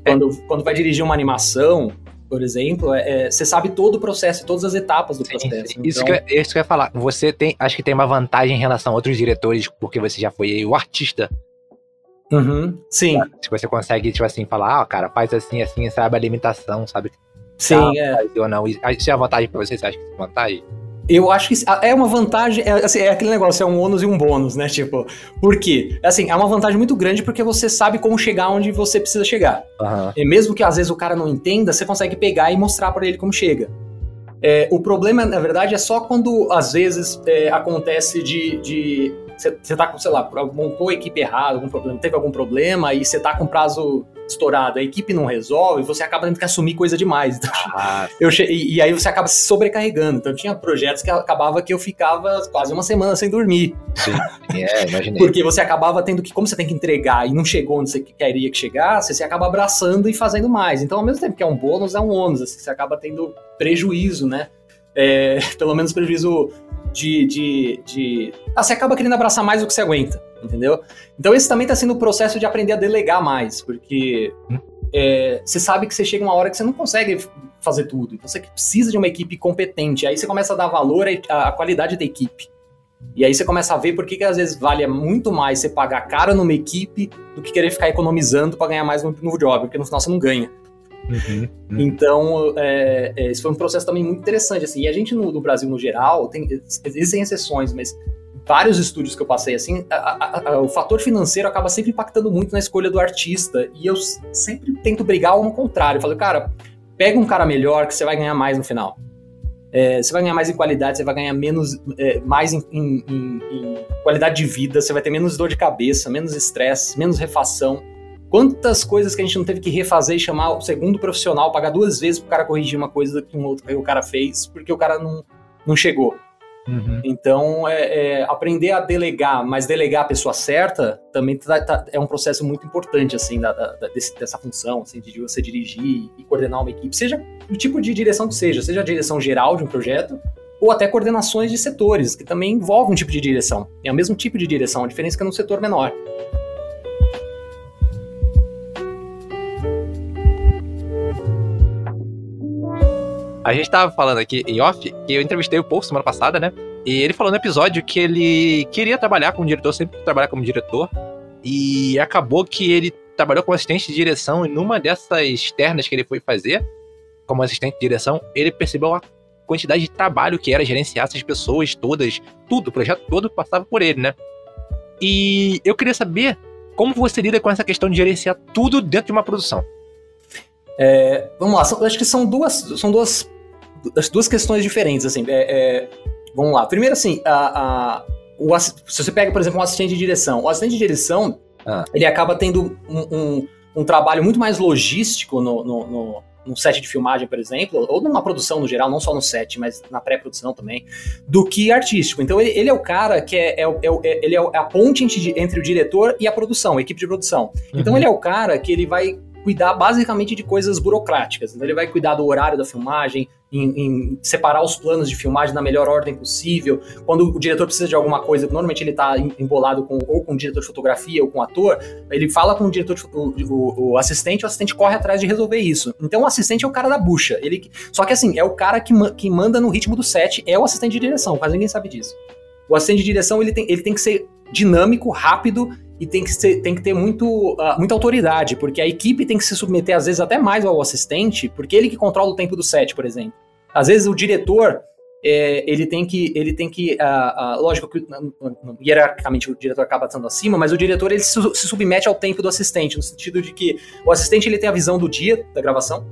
[SPEAKER 2] quando, quando vai dirigir uma animação, por exemplo, é, é, você sabe todo o processo, todas as etapas do sim, processo. Sim.
[SPEAKER 1] Isso, então... que eu, isso que eu ia falar. Você tem, acho que tem uma vantagem em relação a outros diretores, porque você já foi o artista.
[SPEAKER 2] Uhum, sim.
[SPEAKER 1] Se você consegue, tipo assim, falar, ah, cara, faz assim, assim, sabe a limitação, sabe?
[SPEAKER 2] Sim, é.
[SPEAKER 1] Ou não. Isso é a vantagem pra você? Você acha que isso é vantagem?
[SPEAKER 2] Eu acho que é uma vantagem, é, assim, é, aquele negócio, é um ônus e um bônus, né? Tipo, por quê? Assim, é uma vantagem muito grande porque você sabe como chegar onde você precisa chegar. Uhum. E mesmo que às vezes o cara não entenda, você consegue pegar e mostrar para ele como chega. É, o problema, na verdade, é só quando às vezes é, acontece de, de você tá com, sei lá, montou a equipe errada, algum problema, teve algum problema e você tá com prazo estourado, a equipe não resolve, você acaba tendo que assumir coisa demais. Então, ah, eu e, e, aí você acaba se sobrecarregando. Então tinha projetos que acabava que eu ficava quase uma semana sem dormir.
[SPEAKER 1] Sim, [LAUGHS] é, imaginei.
[SPEAKER 2] Porque você acabava tendo que, como você tem que entregar e não chegou onde você queria que chegasse, você acaba abraçando e fazendo mais. Então, ao mesmo tempo que é um bônus, é um ônus. Assim, você acaba tendo prejuízo, né? É, [LAUGHS] pelo menos prejuízo de, de, de. Ah, você acaba querendo abraçar mais do que você aguenta, entendeu? Então esse também está sendo o processo de aprender a delegar mais, porque é, você sabe que você chega uma hora que você não consegue fazer tudo, então você precisa de uma equipe competente. Aí você começa a dar valor à, à qualidade da equipe. E aí você começa a ver por que, que às vezes vale muito mais você pagar caro numa equipe do que querer ficar economizando para ganhar mais no, no job, porque no final você não ganha. Uhum, uhum. Então, é, é, esse foi um processo também muito interessante, assim, e a gente no, no, Brasil, no geral, tem, existem exceções, mas vários estúdios que eu passei, assim, a, a, a, o fator financeiro acaba sempre impactando muito na escolha do artista, e eu sempre tento brigar ao contrário, eu falo, cara, pega um cara melhor que você vai ganhar mais no final. É, você vai ganhar mais em qualidade, você vai ganhar menos, é, mais em, em, em, em qualidade de vida, você vai ter menos dor de cabeça, menos estresse, menos refação. Quantas coisas que a gente não teve que refazer e chamar o segundo profissional, pagar duas vezes pro cara corrigir uma coisa que um outro que o cara fez, porque o cara não, não chegou. Uhum. Então, é, é, aprender a delegar, mas delegar a pessoa certa também tá, tá, é um processo muito importante, assim, da, da, desse, dessa função, assim, de você dirigir e coordenar uma equipe, seja o tipo de direção que seja, seja a direção geral de um projeto, ou até coordenações de setores, que também envolve um tipo de direção. É o mesmo tipo de direção, a diferença é que é num setor menor.
[SPEAKER 1] A gente tava falando aqui em off que eu entrevistei o Paul semana passada, né? E ele falou no episódio que ele queria trabalhar como diretor, sempre trabalhar como diretor. E acabou que ele trabalhou como assistente de direção e numa dessas externas que ele foi fazer, como assistente de direção, ele percebeu a quantidade de trabalho que era gerenciar essas pessoas todas, tudo, o projeto todo passava por ele, né? E eu queria saber como você lida com essa questão de gerenciar tudo dentro de uma produção.
[SPEAKER 2] É, vamos lá, acho que são duas, são duas, duas questões diferentes, assim. É, é, vamos lá. Primeiro, assim, a, a, o, se você pega, por exemplo, um assistente de direção. O assistente de direção, ah. ele acaba tendo um, um, um, trabalho muito mais logístico no, no, no num set de filmagem, por exemplo, ou numa produção no geral, não só no set, mas na pré-produção também, do que artístico. Então ele, ele é o cara que é, é, é, é ele é a ponte entre, o diretor e a produção, a equipe de produção. Então uhum. ele é o cara que ele vai cuidar basicamente de coisas burocráticas. Então ele vai cuidar do horário da filmagem, em, em, separar os planos de filmagem na melhor ordem possível. Quando o diretor precisa de alguma coisa, normalmente ele está embolado com ou com o diretor de fotografia ou com o ator, ele fala com o diretor, de, o, o, o, assistente, o assistente corre atrás de resolver isso. Então o assistente é o cara da bucha. Ele, só que assim, é o cara que, que manda no ritmo do set, é o assistente de direção, quase ninguém sabe disso. O assistente de direção ele tem, ele tem que ser dinâmico, rápido e tem que, ser, tem que ter muito, uh, muita autoridade, porque a equipe tem que se submeter, às vezes, até mais ao assistente, porque ele que controla o tempo do set, por exemplo. Às vezes o diretor. É, ele tem que, ele tem que, uh, uh, lógico que hierarquicamente o diretor acaba estando acima, mas o diretor ele se, se, submete ao tempo do assistente, no sentido de que o assistente ele tem a visão do dia da gravação,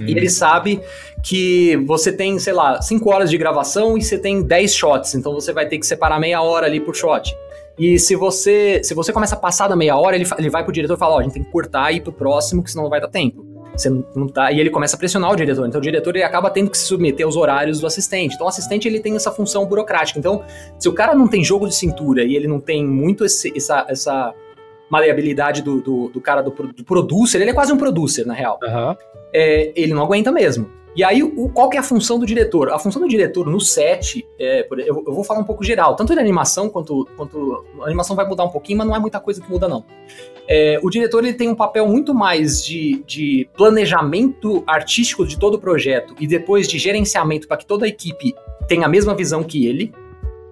[SPEAKER 2] e ele uhum. sabe que você tem, sei lá, 5 horas de gravação e você tem 10 shots, então você vai ter que separar meia hora ali por shot. E se você se você começa a passar da meia hora, ele, ele vai pro diretor e fala, ó, oh, a gente tem que cortar e ir pro próximo, que senão não vai dar tempo. Você não tá, e ele começa a pressionar o diretor. Então o diretor ele acaba tendo que se submeter aos horários do assistente. Então o assistente ele tem essa função burocrática. Então, se o cara não tem jogo de cintura e ele não tem muito esse, essa, essa maleabilidade do, do, do cara do, do, producer, ele é quase um producer, na real. Uhum. É, ele não aguenta mesmo. E aí, o, qual que é a função do diretor? A função do diretor no set, é, eu, eu, vou falar um pouco geral, tanto de animação quanto, quanto. A animação vai mudar um pouquinho, mas não é muita coisa que muda, não. É, o diretor ele tem um papel muito mais de, de planejamento artístico de todo o projeto e depois de gerenciamento para que toda a equipe tenha a mesma visão que ele.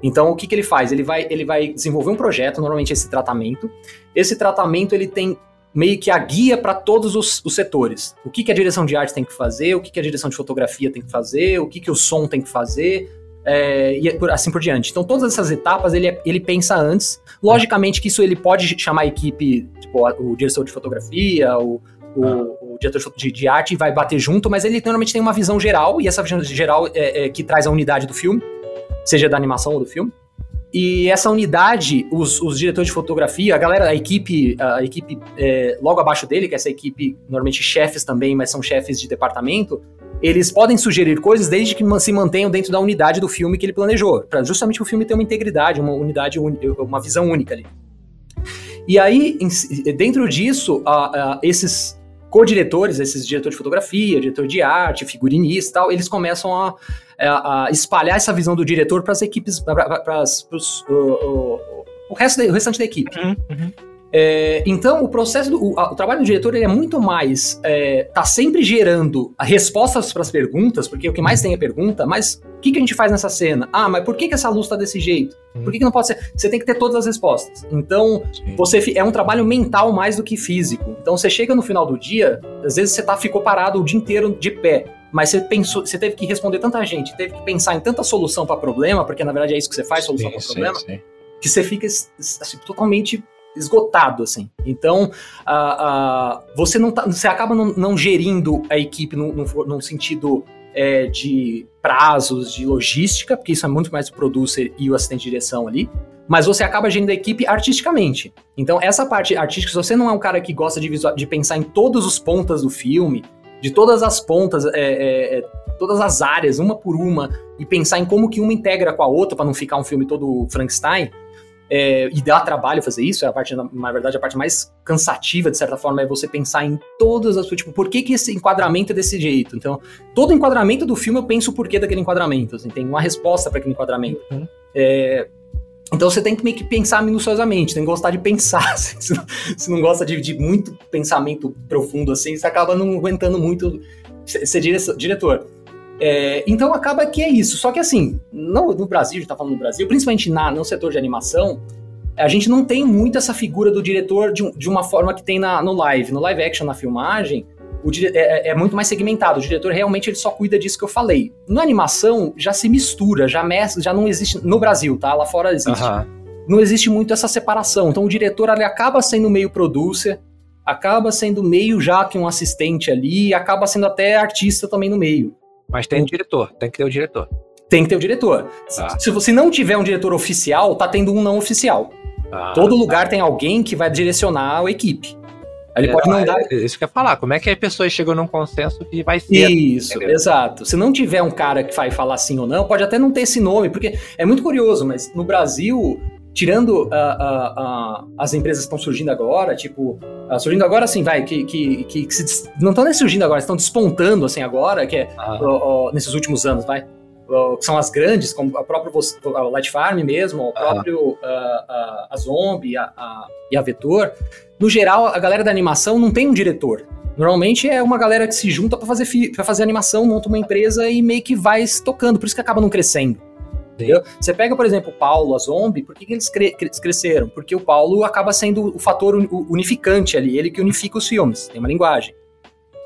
[SPEAKER 2] Então, o que, que ele faz? Ele vai, ele vai desenvolver um projeto, normalmente esse tratamento. Esse tratamento ele tem meio que a guia para todos os, os, setores. O que, que a direção de arte tem que fazer, o que, que a direção de fotografia tem que fazer, o que, que o som tem que fazer, é, e assim por diante. Então, todas essas etapas ele, ele pensa antes. Logicamente que isso ele pode chamar a equipe, tipo, o diretor de fotografia, o, o, o diretor de, de, arte vai bater junto, mas ele normalmente tem uma visão geral, e essa visão geral é, é que traz a unidade do filme, seja da animação ou do filme. E essa unidade, os, os, diretores de fotografia, a galera, a equipe, a equipe é, logo abaixo dele, que é essa equipe, normalmente chefes também, mas são chefes de departamento, eles podem sugerir coisas desde que se mantenham dentro da unidade do filme que ele planejou, para justamente o filme ter uma integridade, uma unidade, uma visão única ali. E aí, dentro disso, esses co-diretores, esses diretores de fotografia, diretor de arte, figurinista e tal, eles começam a é, a espalhar essa visão do diretor para as equipes, para o, o, resto o restante da equipe. Uhum, uhum. É, então, o processo, do, o, o, trabalho do diretor ele é muito mais. É, tá sempre gerando respostas para as perguntas, porque o que mais tem é pergunta, mas o que, que a gente faz nessa cena? Ah, mas por que, que essa luz está desse jeito? Uhum. Por que, que não pode ser? Você tem que ter todas as respostas. Então, Sim. você é um trabalho mental mais do que físico. Então, você chega no final do dia, às vezes você tá, ficou parado o dia inteiro de pé mas você pensou, você teve que responder tanta gente, teve que pensar em tanta solução para problema, porque na verdade é isso que você faz, solução para problema, sim. que você fica assim, totalmente esgotado, assim. Então, você não tá, você acaba não, não gerindo a equipe num, num sentido é, de prazos, de logística, porque isso é muito mais o producer e o assistente de direção ali, mas você acaba gerindo a equipe artisticamente. Então, essa parte artística, se você não é um cara que gosta de, de pensar em todos os pontas do filme, de todas as pontas, é, é, é, todas as áreas, uma por uma, e pensar em como que uma integra com a outra para não ficar um filme todo Frankenstein. É, e dá trabalho fazer isso, é a parte, na verdade, a parte mais cansativa, de certa forma, é você pensar em todas as tipo, por que, que esse enquadramento é desse jeito? Então, todo enquadramento do filme eu penso o porquê daquele enquadramento, assim, tem uma resposta para aquele enquadramento. Uhum. É, então você tem que meio que pensar minuciosamente, tem que gostar de pensar. [LAUGHS] Assim, se, não, se não gosta de, de, muito pensamento profundo assim, você acaba não aguentando muito ser diretor. É, então acaba que é isso. Só que assim, no, no Brasil, a gente tá falando no Brasil, principalmente na, no setor de animação, a gente não tem muito essa figura do diretor de, de uma forma que tem na, no live. No live action, na filmagem, o, é, é, muito mais segmentado. O diretor realmente ele só cuida disso que eu falei. Na animação já se mistura, já mescla, já não existe no Brasil, tá? Lá fora existe. Uhum. Não existe muito essa separação. Então o diretor ele acaba sendo meio producer, acaba sendo meio já que um assistente ali, acaba sendo até artista também no meio.
[SPEAKER 1] Mas tem um diretor, tem que ter o diretor.
[SPEAKER 2] Tem que ter o diretor. Tá. Se você não tiver um diretor oficial, tá tendo um não oficial. Ah, Todo lugar tá. tem alguém que vai direcionar a equipe.
[SPEAKER 1] Ele é, pode não dar. É, isso que eu ia falar. Como é que as pessoas chegam num consenso que vai ser?
[SPEAKER 2] Isso, entendeu? exato. Se não tiver um cara que vai falar sim ou não, pode até não ter esse nome, porque é muito curioso, mas no Brasil, tirando uh, uh, uh, as empresas que estão surgindo agora, tipo, surgindo agora assim, vai, que, que, que, que se, não estão nem surgindo agora, estão despontando assim agora, que é nesses últimos anos, vai que são as grandes, como a própria a Light Farm mesmo, o próprio a, Zombie a, a, e a Vetor, no geral, a galera da animação não tem um diretor. Normalmente é uma galera que se junta para fazer, pra fazer animação, monta uma empresa e meio que vai tocando, por isso que acaba não crescendo. Entendeu? Você pega, por exemplo, o Paulo, a Zombie, por que, que eles, cre cresceram? Porque o Paulo acaba sendo o fator unificante ali, ele que unifica os filmes, tem uma linguagem.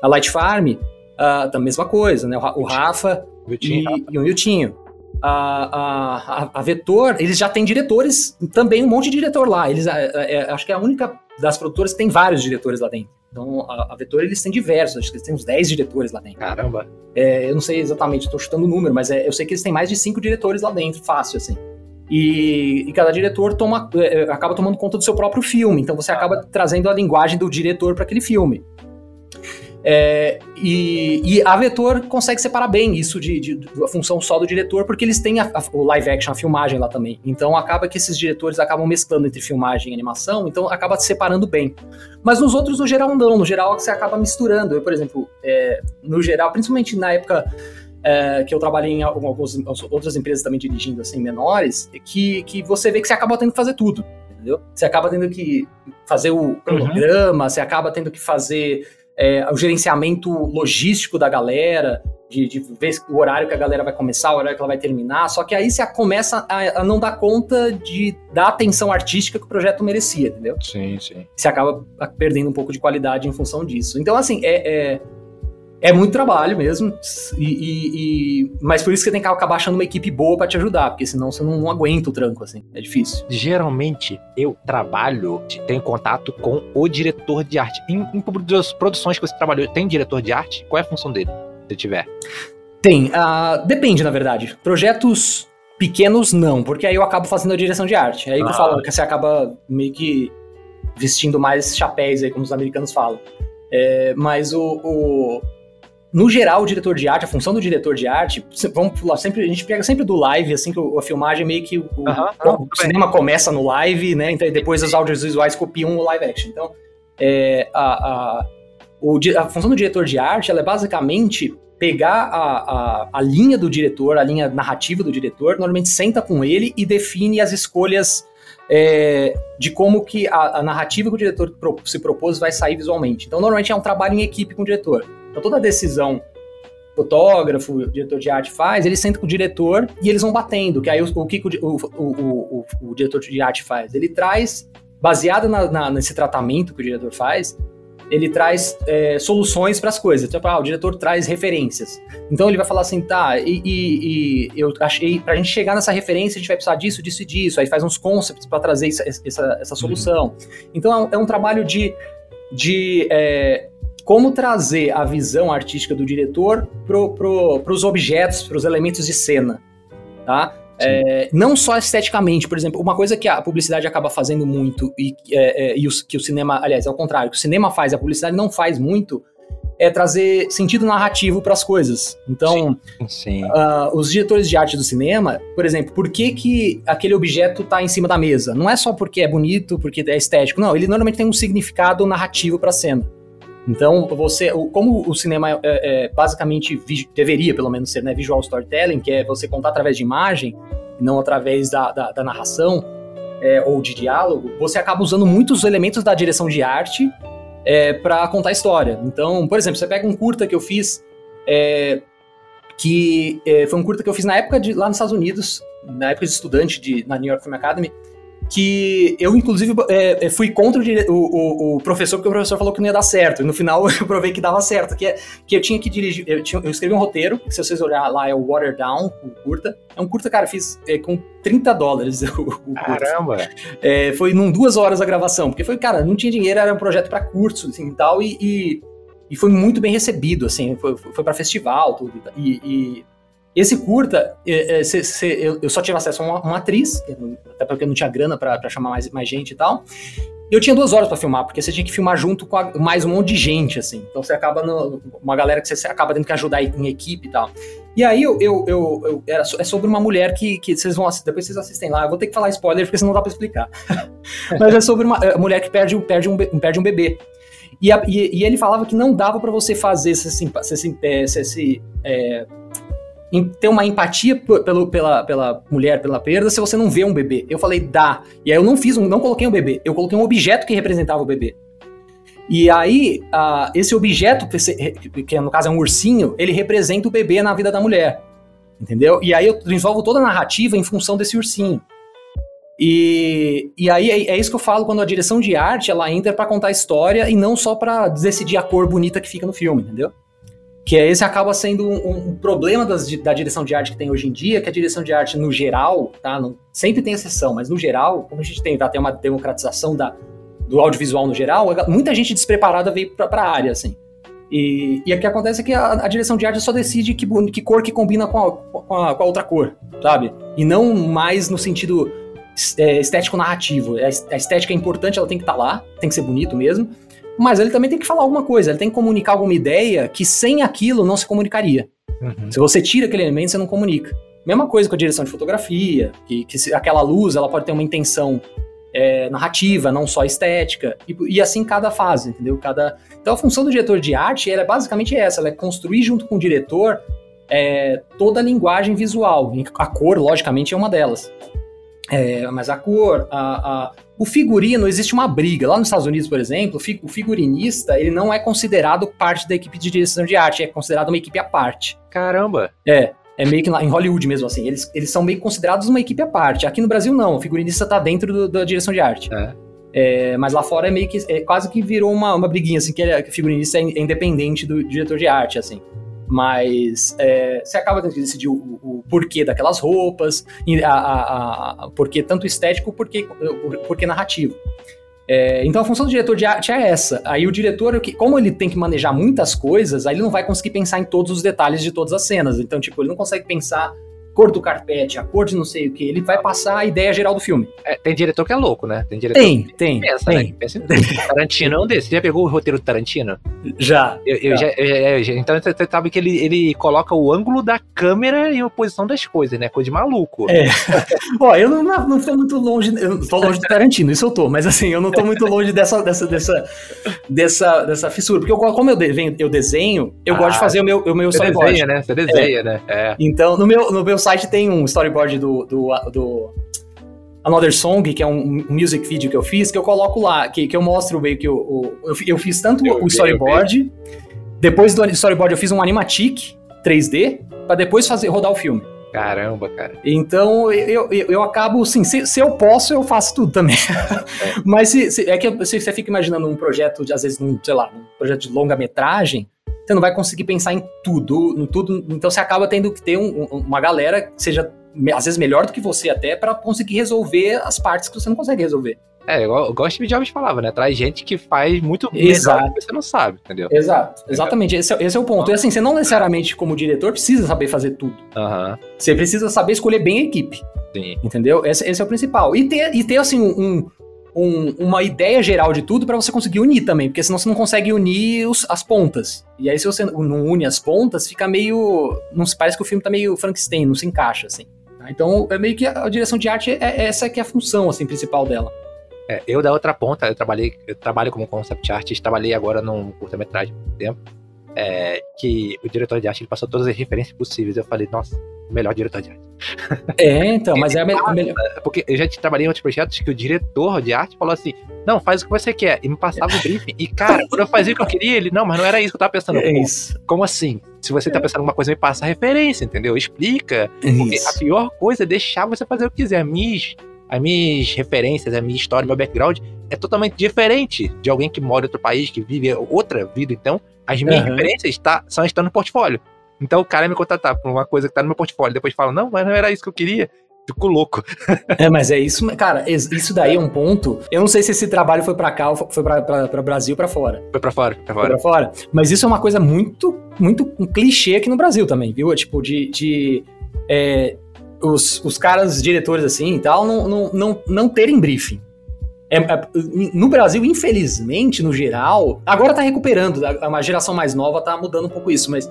[SPEAKER 2] A Light Farm, uh, a mesma coisa, né? O, o Rafa e, e o Miltinho. A, a, a, Vetor, eles já têm diretores, também um monte de diretor lá. Eles, é, é, acho que é a única das produtoras que tem vários diretores lá dentro. Então, a, a Vetor, eles têm diversos, acho que eles têm uns 10 diretores lá dentro.
[SPEAKER 1] Caramba!
[SPEAKER 2] É, eu não sei exatamente, estou chutando o número, mas é, eu sei que eles têm mais de 5 diretores lá dentro, fácil, assim. E, e, cada diretor toma, é, acaba tomando conta do seu próprio filme, então você acaba trazendo a linguagem do diretor para aquele filme. É, e, e, a Vetor consegue separar bem isso de, de, de, a função só do diretor, porque eles têm a, a, o live action, a filmagem lá também. Então acaba que esses diretores acabam mesclando entre filmagem e animação, então acaba se separando bem. Mas nos outros, no geral, não. No geral, você acaba misturando. Eu, por exemplo, é, no geral, principalmente na época é, que eu trabalhei em algumas outras empresas também dirigindo assim menores, que, que você vê que você acaba tendo que fazer tudo, entendeu? Você acaba tendo que fazer o cronograma, uhum. você acaba tendo que fazer é, o gerenciamento logístico da galera, de, de, ver o horário que a galera vai começar, o horário que ela vai terminar. Só que aí você começa a, a, não dar conta de dar atenção artística que o projeto merecia, entendeu?
[SPEAKER 1] Sim, sim.
[SPEAKER 2] Você acaba perdendo um pouco de qualidade em função disso. Então, assim, é, é é muito trabalho mesmo, e, e, e, mas por isso que você tem que acabar achando uma equipe boa para te ajudar, porque senão você não, não, aguenta o tranco, assim, é difícil.
[SPEAKER 1] Geralmente, eu trabalho, tenho contato com o diretor de arte. Em, em produções que você trabalhou, tem diretor de arte? Qual é a função dele, se tiver?
[SPEAKER 2] Tem, uh, depende, na verdade. Projetos pequenos, não, porque aí eu acabo fazendo a direção de arte. É aí ah. eu falo que você acaba meio que vestindo mais chapéus aí, como os americanos falam. É, mas o, o no geral, o diretor de arte, a função do diretor de arte, vamos pular sempre, a gente pega sempre do live, assim, que a filmagem meio que o, o cinema começa no live, né? Então depois os audiovisuais copiam o live action. Então, é, a, a, o, a função do diretor de arte, ela é basicamente pegar a, a, a linha do diretor, a linha narrativa do diretor, normalmente senta com ele e define as escolhas é, de como que a, a, narrativa que o diretor se propôs vai sair visualmente. Então, normalmente é um trabalho em equipe com o diretor. Então toda decisão fotógrafo, diretor de arte faz, ele senta com o diretor e eles vão batendo. Que aí o, o que o, o, o, o, diretor de arte faz? Ele traz, baseado na, na, nesse tratamento que o diretor faz, ele traz é, soluções para as coisas. Então, ah, o diretor traz referências. Então ele vai falar assim, tá, e, e, e eu achei, para a gente chegar nessa referência, a gente vai precisar disso, disso e disso. Aí faz uns concepts para trazer essa, essa, essa solução. Uhum. Então é um, é um, trabalho de, de é, como trazer a visão artística do diretor para pro, os objetos, para os elementos de cena, tá? É, não só esteticamente, por exemplo, uma coisa que a publicidade acaba fazendo muito e, é, é, e os, que o cinema, aliás, ao contrário, que o cinema faz e a publicidade não faz muito, é trazer sentido narrativo para as coisas. Então, sim, sim. Uh, os diretores de arte do cinema, por exemplo, por que, que aquele objeto está em cima da mesa? Não é só porque é bonito, porque é estético, não, ele normalmente tem um significado narrativo para a cena. Então, você, como o cinema é, é, basicamente deveria, pelo menos, ser né, visual storytelling, que é você contar através de imagem, não através da, da, da narração é, ou de diálogo, você acaba usando muitos elementos da direção de arte é, para contar a história. Então, por exemplo, você pega um curta que eu fiz, é, que é, foi um curta que eu fiz na época de lá nos Estados Unidos, na época de estudante de, na New York Film Academy, que eu, inclusive, é, é fui contra o, o, o, professor, porque o professor falou que não ia dar certo. E no final [LAUGHS] eu provei que dava certo, que, é, que eu tinha que dirigir. Eu, tinha, eu escrevi um roteiro, que se vocês olhar lá é o Water Down, o curta. É um curta, cara, fiz é, com 30 dólares [LAUGHS] o, o
[SPEAKER 1] Caramba!
[SPEAKER 2] É, foi num duas horas a gravação, porque foi, cara, não tinha dinheiro, era um projeto para curso, assim, e tal, e, e, e, foi muito bem recebido, assim, foi, foi para festival, tudo, e, e esse curta, é, é, cê, cê, eu, eu, só tive acesso a uma, uma atriz, até porque eu não tinha grana para chamar mais, mais gente e tal. E eu tinha duas horas para filmar, porque você tinha que filmar junto com a, mais um monte de gente, assim. Então você acaba no, uma galera que você acaba tendo que ajudar em equipe e tal. E aí eu, eu, eu, eu era, é sobre uma mulher que, que vocês vão depois vocês assistem lá. Eu vou ter que falar spoiler porque senão não dá para explicar. [LAUGHS] Mas é sobre uma é, mulher que perde, perde, um, perde um bebê. E, a, e, e ele falava que não dava para você fazer esse, esse, esse, esse é, ter uma empatia pelo, pela, pela mulher, pela perda, se você não vê um bebê. Eu falei, dá. E aí eu não fiz um, não coloquei um bebê, eu coloquei um objeto que representava o bebê. E aí, uh, esse objeto, que no caso é um ursinho, ele representa o bebê na vida da mulher. Entendeu? E aí eu desenvolvo toda a narrativa em função desse ursinho. E, e aí é, é isso que eu falo quando a direção de arte ela entra para contar a história e não só para decidir a cor bonita que fica no filme, entendeu? Que é esse acaba sendo um, um problema das, da direção de arte que tem hoje em dia, que a direção de arte no geral, tá? Não, sempre tem exceção, mas no geral, como a gente tem, tá, tem uma democratização da, do audiovisual no geral, muita gente despreparada veio pra, pra área, assim. E, e o que acontece é que a, a, direção de arte só decide que, que cor que combina com a, com a, com a outra cor, sabe? E não mais no sentido é, estético-narrativo. A estética é importante, ela tem que estar tá lá, tem que ser bonito mesmo, mas ele também tem que falar alguma coisa, ele tem que comunicar alguma ideia que sem aquilo não se comunicaria. Uhum. Se você tira aquele elemento, você não comunica. Mesma coisa com a direção de fotografia, que, que se, aquela luz ela pode ter uma intenção é, narrativa, não só estética, e, e, assim cada fase, entendeu? Cada... Então a função do diretor de arte é basicamente essa, ela é construir junto com o diretor é, toda a linguagem visual. A cor, logicamente, é uma delas. É, mas a cor, a, a, o figurino, existe uma briga. Lá nos Estados Unidos, por exemplo, o figurinista, ele não é considerado parte da equipe de direção de arte, é considerado uma equipe à parte.
[SPEAKER 1] Caramba!
[SPEAKER 2] É, é meio que em Hollywood mesmo, assim. Eles, eles são meio considerados uma equipe à parte. Aqui no Brasil, não. O figurinista tá dentro do, da direção de arte. É. É, mas lá fora é meio que. É, quase que virou uma, uma briguinha, assim, que, que o figurinista é, é independente do diretor de arte, assim. Mas é, você acaba tendo que decidir o, o, porquê daquelas roupas, a, a, a, tanto estético, porquê, porquê narrativo. É, então a função do diretor de arte é essa. Aí o diretor, como ele tem que manejar muitas coisas, aí ele não vai conseguir pensar em todos os detalhes de todas as cenas. Então, tipo, ele não consegue pensar cor do carpete, a cor de não sei o que, ele vai passar a ideia geral do filme.
[SPEAKER 1] É, tem diretor que é louco, né? Tem diretor
[SPEAKER 2] tem, que tem, pensa, tem.
[SPEAKER 1] Né? Pensa em [LAUGHS] Tarantino é um desses. Você já pegou o roteiro do Tarantino?
[SPEAKER 2] Já.
[SPEAKER 1] Eu, eu já. já, eu, já então você sabe que ele, ele coloca o ângulo da câmera em oposição das coisas, né? Coisa de maluco.
[SPEAKER 2] É. [LAUGHS] Ó, eu não, não tô muito longe, eu tô longe do Tarantino, isso eu tô, mas assim, eu não tô muito longe dessa, dessa, dessa, dessa, dessa fissura, porque eu, como eu, de, eu desenho, eu ah, gosto de fazer o meu, o meu
[SPEAKER 1] storyboard. Você desenha, né? Você desenha, é. né?
[SPEAKER 2] É. Então, no meu, no meu site tem um storyboard do, do, do Another Song, que é um music video que eu fiz, que eu coloco lá, que, que eu mostro meio que o, o eu, eu fiz tanto eu o storyboard, depois do storyboard eu fiz um animatic 3D, para depois fazer rodar o filme.
[SPEAKER 1] Caramba, cara.
[SPEAKER 2] Então eu, eu, eu acabo, sim, se, se, eu posso, eu faço tudo também. É. [LAUGHS] Mas se, se, é que se você fica imaginando um projeto, de, às vezes, um, sei lá, um projeto de longa-metragem, você não vai conseguir pensar em tudo, em tudo. Então você acaba tendo que ter um, uma galera que seja às vezes melhor do que você até para conseguir resolver as partes que você não consegue resolver.
[SPEAKER 1] É, igual, igual o Steve Jobs falava, né? Traz gente que faz muito Exato. que você não sabe, entendeu?
[SPEAKER 2] Exato, exatamente. Esse, é, esse é o ponto. E assim, você não necessariamente, como diretor, precisa saber fazer tudo.
[SPEAKER 1] Uhum.
[SPEAKER 2] Você precisa saber escolher bem a equipe.
[SPEAKER 1] Sim.
[SPEAKER 2] Entendeu? Esse, esse é o principal. E ter, e ter assim, um, um, uma ideia geral de tudo para você conseguir unir também, porque senão você não consegue unir os, as pontas. E aí, se você não une as pontas, fica meio. Não parece que o filme tá meio Frankenstein, não se encaixa, assim. Tá? Então, é meio que a, direção de arte é, é essa que é a função, assim, principal dela.
[SPEAKER 1] É, eu da outra ponta, eu trabalhei, eu trabalho como concept artist, trabalhei agora num curta-metragem por tempo é, que o diretor de arte ele passou todas as referências possíveis. Eu falei, nossa, melhor diretor de arte.
[SPEAKER 2] É, então, mas é a melhor.
[SPEAKER 1] Porque eu já trabalhei em outros projetos que o diretor de arte falou assim: não, faz o que você quer. E me passava o briefing. E, cara, quando eu fazia o que eu queria, ele, não, mas não era isso que eu tava pensando.
[SPEAKER 2] É isso.
[SPEAKER 1] Como assim? Se você tá pensando alguma coisa, me passa a referência, entendeu? Explica. É a pior coisa é deixar você fazer o que quiser. Miss as minhas referências, a minha história, meu background é totalmente diferente de alguém que mora em outro país, que vive outra vida. Então, as minhas uhum. referências tá, são estão no portfólio. Então, o cara me contratar por uma coisa que tá no meu portfóreo, depois fala, não, mas não era isso que eu queria. Fico louco. [LAUGHS]
[SPEAKER 2] é, mas é isso, cara, isso daí é um ponto. Eu não sei se esse trabalho foi para cá ou foi para Brasil para fora.
[SPEAKER 1] Foi para fora,
[SPEAKER 2] pra fora. Foi pra fora. Mas isso é uma coisa muito, muito um clichê aqui no Brasil também, viu? Tipo, de. de é, os, os caras, diretores assim e tal, não, não, não, não terem briefing. É, é, no Brasil, infelizmente, no geral, agora tá recuperando, uma geração mais nova tá mudando um pouco isso, mas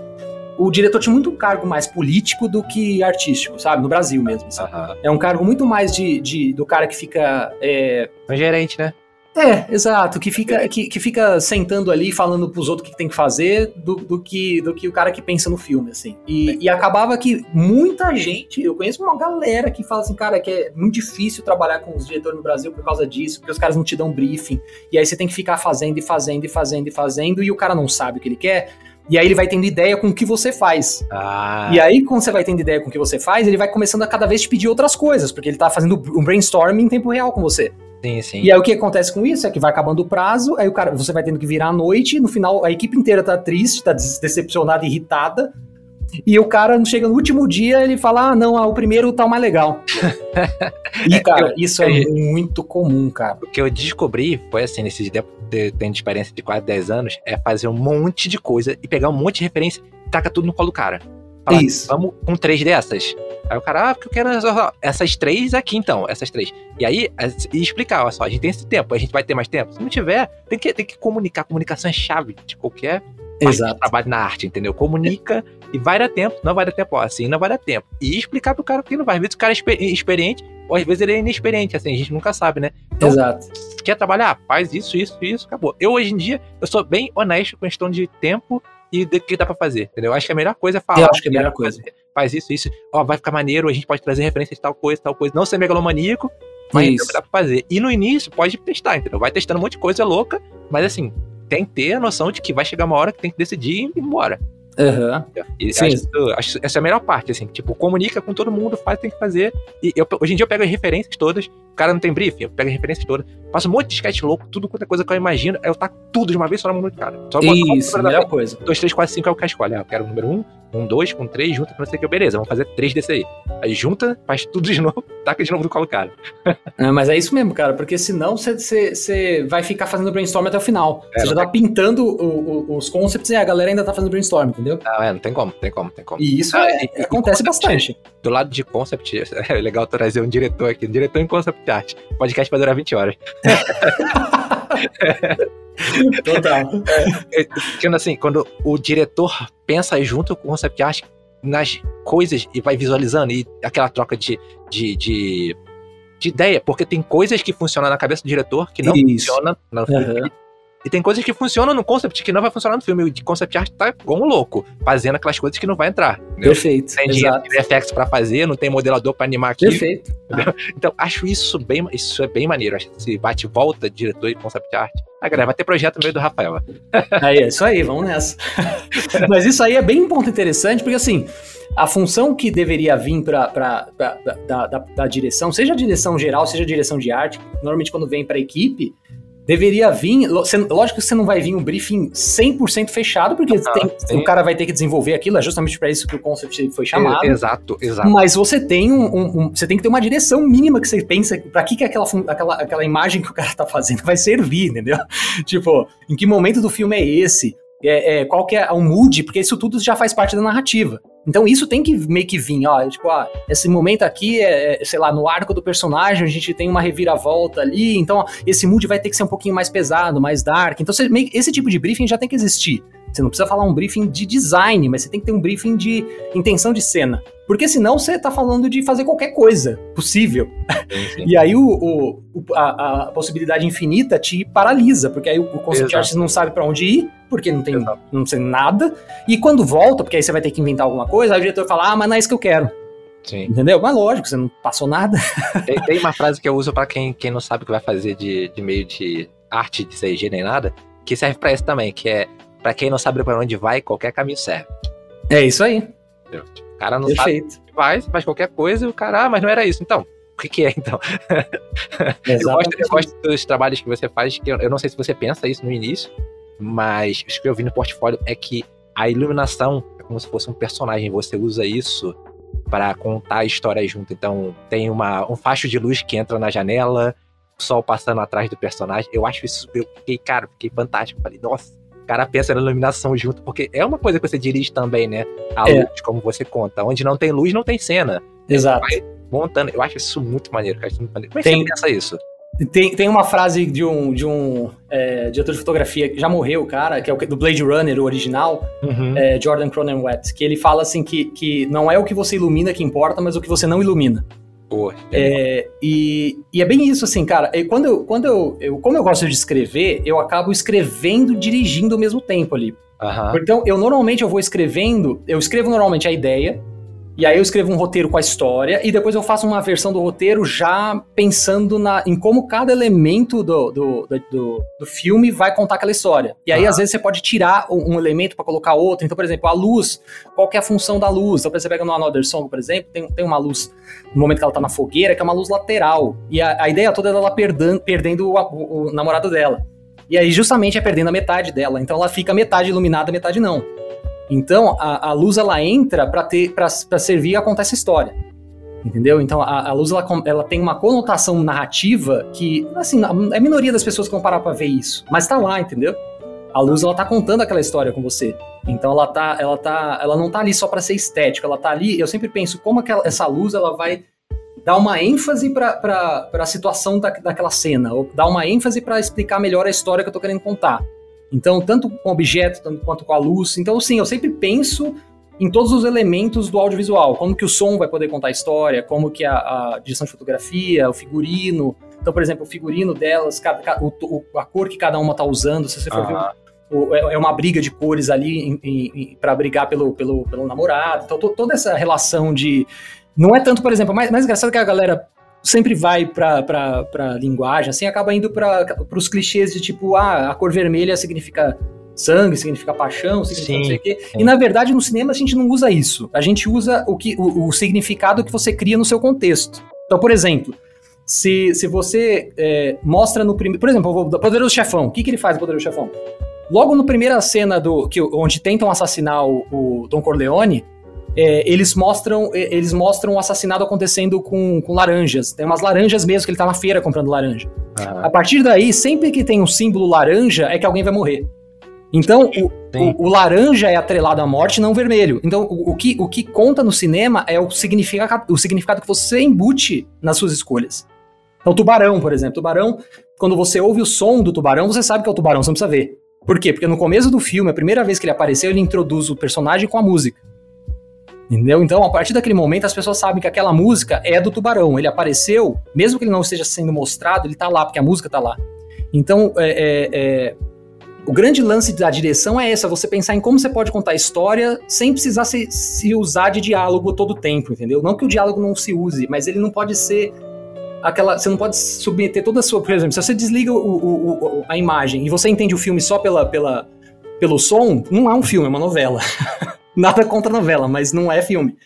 [SPEAKER 2] o diretor tinha muito um cargo mais político do que artístico, sabe? No Brasil mesmo. Uhum. É um cargo muito mais de, de do cara que fica. É...
[SPEAKER 1] Um gerente, né?
[SPEAKER 2] É, exato, que fica, que, que fica sentando ali falando pros outros o que tem que fazer do, do, que, do que o cara que pensa no filme, assim. E, e acabava que muita gente, eu conheço uma galera que fala assim, cara, que é muito difícil trabalhar com os diretores no Brasil por causa disso, porque os caras não te dão briefing, e aí você tem que ficar fazendo e fazendo e fazendo e fazendo, e o cara não sabe o que ele quer, e aí ele vai tendo ideia com o que você faz. Ah. E aí, quando você vai tendo ideia com o que você faz, ele vai começando a cada vez te pedir outras coisas, porque ele tá fazendo um brainstorming em tempo real com você.
[SPEAKER 1] Sim, sim.
[SPEAKER 2] E aí o que acontece com isso é que vai acabando o prazo, aí o cara, você vai tendo que virar à noite, no final a equipe inteira tá triste, tá decepcionada, irritada. E o cara chega no último dia, ele fala: "Ah, não, ah, o primeiro tá o mais legal". [LAUGHS] e cara, isso é muito comum, cara.
[SPEAKER 1] O que eu descobri foi assim, nesses tendo experiência de quase 10 anos, é fazer um monte de coisa e pegar um monte de referência e taca tudo no colo do cara.
[SPEAKER 2] Fala, Isso.
[SPEAKER 1] Vamos com três dessas. Aí o cara, ah, porque eu quero essas três aqui então, essas três. E aí, e explicar, olha só, a gente tem esse tempo, a gente vai ter mais tempo. Se não tiver, tem que, tem que comunicar. Comunicação é chave de qualquer
[SPEAKER 2] Exato.
[SPEAKER 1] trabalho na arte, entendeu? Comunica e vai dar tempo, não vai dar tempo, ó, assim não vai dar tempo. E explicar pro cara que não vai. Às vezes o cara é experiente, ou às vezes ele é inexperiente, assim, a gente nunca sabe, né?
[SPEAKER 2] Então, Exato.
[SPEAKER 1] Quer trabalhar? Faz isso, isso, isso, acabou. Eu, hoje em dia, eu sou bem honesto com questão de tempo e do que dá pra fazer, entendeu? Acho que a melhor coisa é falar.
[SPEAKER 2] Eu acho que é a melhor coisa.
[SPEAKER 1] Fazer, faz isso, isso, ó, vai ficar maneiro, a gente pode trazer referências de tal coisa, tal coisa. Não ser megalomaníaco, mas isso. dá pra fazer. E no início, pode testar, entendeu? Vai testando um monte de coisa louca, mas assim, tem que ter a noção de que vai chegar uma hora que tem que decidir e ir embora.
[SPEAKER 2] Uhum.
[SPEAKER 1] Sim. Acho, acho, essa é a melhor parte, assim, tipo, comunica com todo mundo, faz, tem que fazer. E eu, hoje em dia eu pego as referências todas, o cara não tem briefing, eu pego as referências todas, faço um monte de sketch louco, tudo quanto é coisa que eu imagino, aí eu taco tudo de uma vez só na mão do cara. Só
[SPEAKER 2] Isso, a melhor coisa.
[SPEAKER 1] 2, 3, 4, 5 é o que escolhe. Ah, eu quero o número 1, um, um, dois, com três, junta com não sei o que, beleza, vamos fazer três desse aí. Aí junta, faz tudo de [LAUGHS] novo, taca de novo no colo cara.
[SPEAKER 2] É, mas é isso mesmo, cara, porque senão você vai ficar fazendo brainstorm até o final. Você é, já tá tem... pintando o, o, os concepts e a galera ainda tá fazendo brainstorm, entendeu?
[SPEAKER 1] Não, é, não tem como, tem como, tem como.
[SPEAKER 2] E isso ah, é, e, acontece bastante.
[SPEAKER 1] Do lado de concept, [LAUGHS] é legal trazer um diretor aqui, um diretor em concept art. O podcast vai durar 20 horas. [LAUGHS]
[SPEAKER 2] Total.
[SPEAKER 1] É, assim, quando o diretor pensa junto com o concept art nas coisas e vai visualizando, e aquela troca de, de, de, de ideia, porque tem coisas que funcionam na cabeça do diretor que não Isso. funcionam no uhum. E tem coisas que funcionam no concept que não vai funcionar no filme. O de concept art tá como louco, fazendo aquelas coisas que não vai entrar.
[SPEAKER 2] Entendeu? Perfeito.
[SPEAKER 1] Tem
[SPEAKER 2] exato.
[SPEAKER 1] effects pra fazer, não tem modelador pra animar aqui.
[SPEAKER 2] Perfeito.
[SPEAKER 1] Ah. [LAUGHS] Então, acho isso bem, isso é bem maneiro. Acho esse bate-volta, diretor e concept art. Ah, galera, vai ter projeto no meio do Rafael. [LAUGHS]
[SPEAKER 2] Aí, é isso aí, vamos nessa. [LAUGHS] Mas isso aí é bem um ponto interessante, porque assim, a função que deveria vir para da, da, da, direção, seja a direção geral, seja a direção de arte, normalmente quando vem para a equipe, deveria vir. Lógico que você não vai vir um briefing 100% fechado, porque ah, tem, o cara vai ter que desenvolver aquilo, é justamente para isso que o concept foi chamado.
[SPEAKER 1] Exato, exato.
[SPEAKER 2] Mas você tem um, um, um, você tem que ter uma direção mínima que você pensa para que, que aquela, aquela, aquela imagem que o cara tá fazendo vai servir, entendeu? [LAUGHS] tipo, em que momento do filme é esse? É, é, qual que é o mood, porque isso tudo já faz parte da narrativa. Então isso tem que meio que vir, ó, tipo, ah, esse momento aqui é, é, sei lá, no arco do personagem a gente tem uma reviravolta ali, então ó, esse mood vai ter que ser um pouquinho mais pesado, mais dark. Então você, meio, esse tipo de briefing já tem que existir. Você não precisa falar um briefing de design, mas você tem que ter um briefing de intenção de cena. Porque senão você tá falando de fazer qualquer coisa possível. Sim, sim. e aí o, o a, a, possibilidade infinita te paralisa, porque aí o, o concept artist não sabe para onde ir, porque não tem, não tem nada. E quando volta, porque aí você vai ter que inventar alguma coisa, aí o diretor fala, ah, mas não é isso que eu quero.
[SPEAKER 1] Sim.
[SPEAKER 2] Entendeu? Mas lógico, você não passou nada. [LAUGHS]
[SPEAKER 1] Tem, tem uma frase que eu uso para quem, quem não sabe o que vai fazer de, de meio de arte de CG nem nada, que serve para isso também, que é para quem não sabe para onde vai, qualquer caminho serve.
[SPEAKER 2] É isso aí.
[SPEAKER 1] O cara não Perfeito. sabe faz, faz qualquer coisa e o cara, ah, mas não era isso. Então, que, que é, então? [LAUGHS] eu, gosto, eu gosto dos trabalhos que você faz, que eu, eu não sei se você pensa isso no início, mas o que eu vi no portfólio é que a iluminação é como se fosse um personagem, você usa isso para contar a história junto. Então, tem uma, um facho de luz que entra na janela, o sol passando atrás do personagem. Eu acho isso, eu fiquei, cara, fiquei fantástico. Falei, nossa, o cara pensa na iluminação junto, porque é uma coisa que você dirige também, né? A é. luz, como você conta. Onde não tem luz, não tem cena.
[SPEAKER 2] Exato.
[SPEAKER 1] montando. Eu acho isso muito maneiro, cara. Muito maneiro. Como é que tem, você pensa isso?
[SPEAKER 2] Tem, tem uma frase de um, de um é, diretor de fotografia que já morreu, cara, que é o do Blade Runner, o original, uhum. é, Jordan Cronenweth, que ele fala assim que, que não é o que você ilumina que importa, mas o que você não ilumina.
[SPEAKER 1] Pô,
[SPEAKER 2] é, e, e, é bem isso, assim, cara. E quando eu, quando eu, eu, como eu gosto de escrever, eu acabo escrevendo, dirigindo ao mesmo tempo ali. Uhum. Então, eu normalmente eu vou escrevendo, eu escrevo normalmente a ideia, e aí eu escrevo um roteiro com a história e depois eu faço uma versão do roteiro já pensando na, em como cada elemento do, do, do, do filme vai contar aquela história. E aí, ah. às vezes, você pode tirar um, um elemento para colocar outro. Então, por exemplo, a luz, qual que é a função da luz? Então, você pega no Another Song, por exemplo, tem, tem uma luz no momento que ela tá na fogueira, que é uma luz lateral. E a, a ideia toda é ela perdendo, perdendo o, o, o namorado dela. E aí, justamente, é perdendo a metade dela. Então, ela fica metade iluminada, metade não. Então, a, a luz ela entra para servir a contar essa história. Entendeu? Então, a, a luz ela, ela, tem uma conotação narrativa que, assim, é a minoria das pessoas que vão parar para ver isso, mas tá lá, entendeu? A luz ela tá contando aquela história com você. Então ela tá, ela tá, ela não tá ali só para ser estética, ela tá ali, eu sempre penso como aquela, essa luz ela vai dar uma ênfase para a situação da, daquela cena, ou dar uma ênfase para explicar melhor a história que eu tô querendo contar. Então, tanto com objeto tanto quanto com a luz. Então, sim, eu sempre penso em todos os elementos do audiovisual, como que o som vai poder contar a história, como que a, a direção de fotografia, o figurino. Então, por exemplo, o figurino delas, cada, o, a cor que cada uma está usando, se você for ver é, é uma briga de cores ali para brigar pelo, pelo, pelo namorado. Então, toda essa relação de. Não é tanto, por exemplo, mais, mais engraçado que a galera sempre vai pra, pra, pra linguagem, assim, acaba indo para os clichês de tipo, ah, a cor vermelha significa sangue, significa paixão, significa sim, não sei o quê. Sim. E na verdade, no cinema a gente não usa isso. A gente usa o, que, o, o significado que você cria no seu contexto. Então, por exemplo, se, se você é, mostra no primeiro. Por exemplo, o Poderoso Chefão. O que, que ele faz, o Poderoso Chefão? Logo na primeira cena do que, onde tentam assassinar o, o Don Corleone, é, eles mostram é, eles mostram o assassinato acontecendo com, com laranjas. Tem umas laranjas mesmo que ele tá na feira comprando laranja. A partir daí, sempre que tem um símbolo laranja, é que alguém vai morrer. Então, o, o, o, laranja é atrelado à morte, não o vermelho. Então, o, o, que, o que conta no cinema é o significado, o significado que você embute nas suas escolhas. Então, tubarão, por exemplo. Tubarão, quando você ouve o som do tubarão, você sabe que é o tubarão, você não precisa ver. Por quê? Porque no começo do filme, a primeira vez que ele apareceu, ele introduz o personagem com a música. Entendeu? Então, a partir daquele momento, as pessoas sabem que aquela música é do Tubarão. Ele apareceu, mesmo que ele não esteja sendo mostrado, ele tá lá, porque a música tá lá. Então, é, é, é, o grande lance da direção é essa, você pensar em como você pode contar a história sem precisar se, se usar de diálogo todo o tempo, entendeu? Não que o diálogo não se use, mas ele não pode ser aquela. Você não pode submeter toda a sua. Por exemplo, se você desliga o, o, o, a imagem e você entende o filme só pela, pela, pelo som, não é um filme, é uma novela. [LAUGHS] Nada contra a novela, mas não é filme.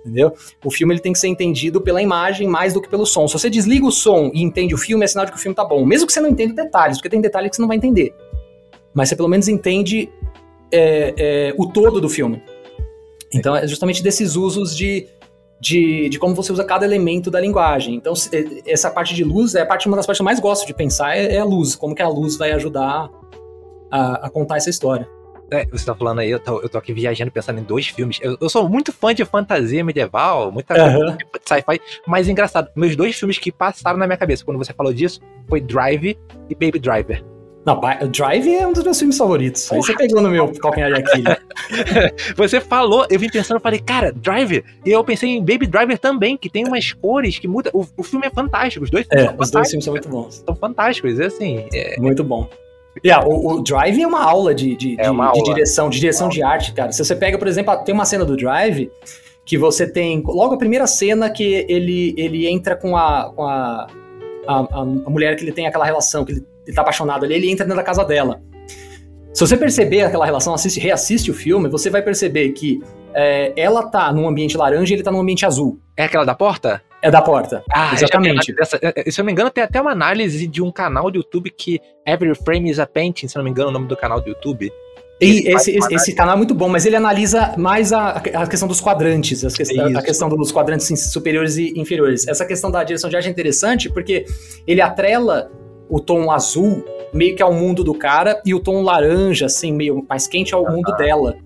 [SPEAKER 2] Entendeu? O filme ele tem que ser entendido pela imagem mais do que pelo som. Se você desliga o som e entende o filme, é sinal de que o filme tá bom. Mesmo que você não entenda detalhes, porque tem detalhes que você não vai entender. Mas você pelo menos entende é, é, o todo do filme. Então é justamente desses usos de, de, de, como você usa cada elemento da linguagem. Então, é, essa parte de luz é a parte, uma das partes que eu mais gosto de pensar, é, é a luz. Como que a luz vai ajudar a, a contar essa história.
[SPEAKER 1] É, você tá falando aí, eu tô, eu tô aqui viajando pensando em dois filmes. Eu, eu sou muito fã de fantasia medieval, muita uhum. sci-fi, mas engraçado, meus dois filmes que passaram na minha cabeça quando você falou disso foi Drive e Baby Driver.
[SPEAKER 2] Não, Drive é um dos meus filmes favoritos. Aí você pegou no meu calcanhar de Aquiles. [LAUGHS]
[SPEAKER 1] você falou, eu vim pensando, eu falei, cara, Drive. E eu pensei em Baby Driver também, que tem umas cores que mudam. O, o filme é fantástico, os dois
[SPEAKER 2] filmes é, os dois filmes são muito bons.
[SPEAKER 1] São fantásticos, é assim. É...
[SPEAKER 2] Muito bom. Yeah, o, o, Drive é uma aula de, de, é uma de, aula. de direção, de direção de arte, cara. Se você pega, por exemplo, tem uma cena do Drive que você tem. Logo a primeira cena que ele, ele entra com a. Com a, a, a mulher que ele tem aquela relação, que ele, ele tá apaixonado ali, ele entra dentro da casa dela. Se você perceber aquela relação, assiste, reassiste o filme, você vai perceber que é, ela tá num ambiente laranja e ele tá num ambiente azul.
[SPEAKER 1] É aquela da porta?
[SPEAKER 2] É da porta.
[SPEAKER 1] Ah,
[SPEAKER 2] exatamente.
[SPEAKER 1] Dessa, é, se eu não me engano, tem até uma análise de um canal do YouTube que Every Frame is a Painting, se eu não me engano, é o nome do canal do YouTube.
[SPEAKER 2] E esse, esse, esse, canal é muito bom, mas ele analisa mais a, a questão dos quadrantes, que, a, a questão dos quadrantes superiores e inferiores. Essa questão da direção de arte é interessante porque ele atrela o tom azul meio que ao mundo do cara e o tom laranja, assim, meio mais quente ao mundo dela.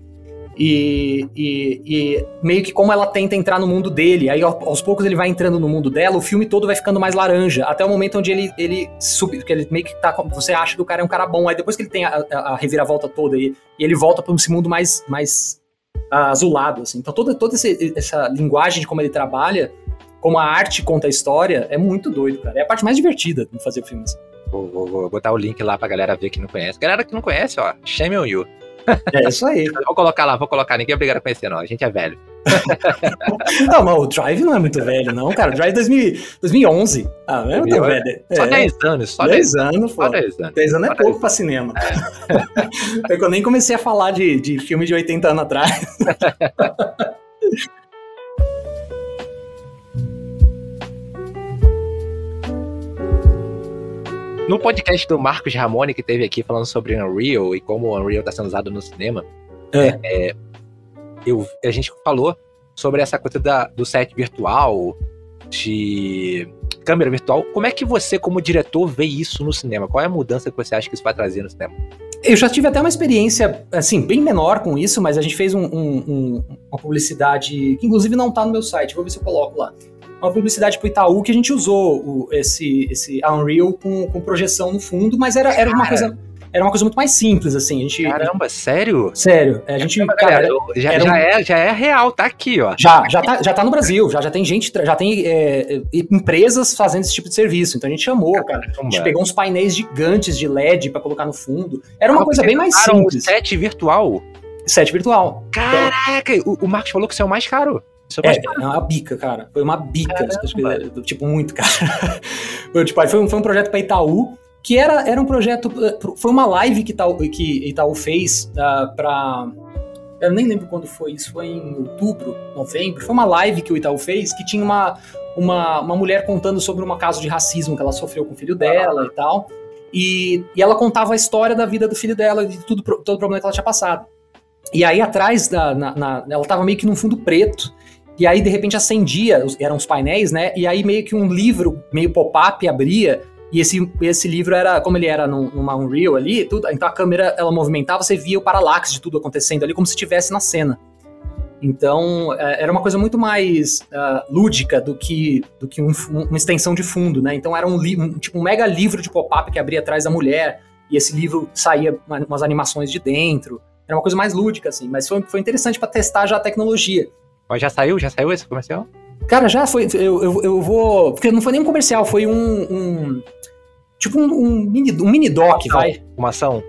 [SPEAKER 2] E, e, e, meio que como ela tenta entrar no mundo dele, aí aos poucos ele vai entrando no mundo dela, o filme todo vai ficando mais laranja, até o momento onde ele, ele sube, que ele meio que tá, você acha que o cara é um cara bom, aí depois que ele tem a, a, a reviravolta toda e, e ele volta para esse mundo mais, mais azulado, assim. Então toda, toda esse, essa linguagem de como ele trabalha, como a arte conta a história, é muito doido, cara. É a parte mais divertida de fazer filmes.
[SPEAKER 1] Vou, vou, vou, botar o link lá pra galera ver que não conhece. Galera que não conhece, ó, shame on you. [LAUGHS]
[SPEAKER 2] É isso aí.
[SPEAKER 1] vou colocar lá, vou colocar. Ninguém é obrigado a conhecer, não. A gente é velho. [LAUGHS]
[SPEAKER 2] não, mas o Drive não é muito velho, não, cara. O Drive 2000, 2011. Ah, não é muito velho.
[SPEAKER 1] Só é. 10 anos. Só
[SPEAKER 2] 10, 10 anos, pô. Só 10 anos. 10 anos é pouco 10. pra cinema. É. [LAUGHS] eu nem comecei a falar de, de filme de 80 anos atrás.
[SPEAKER 1] No podcast do Marcos Ramone, que teve aqui falando sobre Unreal e como o Unreal está sendo usado no cinema, é. É, eu, a gente falou sobre essa coisa da, do set virtual, de câmera virtual. Como é que você, como diretor, vê isso no cinema? Qual é a mudança que você acha que isso vai trazer no cinema?
[SPEAKER 2] Eu já tive até uma experiência, assim, bem menor com isso, mas a gente fez um, um, um, uma publicidade que, inclusive, não está no meu site. Vou ver se eu coloco lá uma publicidade pro Itaú que a gente usou o, esse, esse Unreal com, com projeção no fundo, mas era, era uma coisa era uma coisa muito mais simples, assim. A gente,
[SPEAKER 1] Caramba, sério?
[SPEAKER 2] Sério. A gente, Caramba, cara,
[SPEAKER 1] já, já, um... é, já é real, tá aqui, ó.
[SPEAKER 2] Já, já tá, já tá no Brasil, já, já tem gente, já tem é, empresas fazendo esse tipo de serviço. Então a gente chamou, cara. A gente pegou uns painéis gigantes de LED para colocar no fundo. Era uma ah, coisa bem mais simples. Um
[SPEAKER 1] set virtual?
[SPEAKER 2] Set virtual.
[SPEAKER 1] Caraca, o, o Marcos falou que isso é o mais caro.
[SPEAKER 2] É, é uma bica, cara. Foi uma bica. Tipo, muito, cara. [LAUGHS] foi, tipo, foi, um, foi um projeto para Itaú, que era, era um projeto. Eh, foi uma live que Itaú, que Itaú fez uh, ah, para. Eu nem lembro quando foi, isso foi em outubro, novembro. Foi uma live que o Itaú fez que tinha uma, uma, uma mulher contando sobre um caso de racismo que ela sofreu com o filho dela e tal. E, e ela contava a história da vida do filho dela e de tudo, todo o problema que ela tinha passado. E aí atrás da. Na, na, ela tava meio que num fundo preto. E aí, de repente, acendia, eram os painéis, né? E aí, meio que um livro, meio pop-up, abria. E esse, esse livro era, como ele era num, numa Unreal ali, tudo, então a câmera ela movimentava, você via o paralaxe de tudo acontecendo ali, como se estivesse na cena. Então, é, era uma coisa muito mais uh, lúdica do que, do que um, uma extensão de fundo, né? Então, era um, um, tipo, um mega livro de pop-up que abria atrás da mulher, e esse livro saía umas animações de dentro. Era uma coisa mais lúdica, assim, mas foi, foi interessante para testar já a tecnologia.
[SPEAKER 1] Mas já saiu? Já saiu esse comercial?
[SPEAKER 2] Cara, já foi. Eu, eu, eu vou. Porque não foi nem um comercial, foi um. um tipo um, um, mini, um mini doc, vai.
[SPEAKER 1] Uma ação?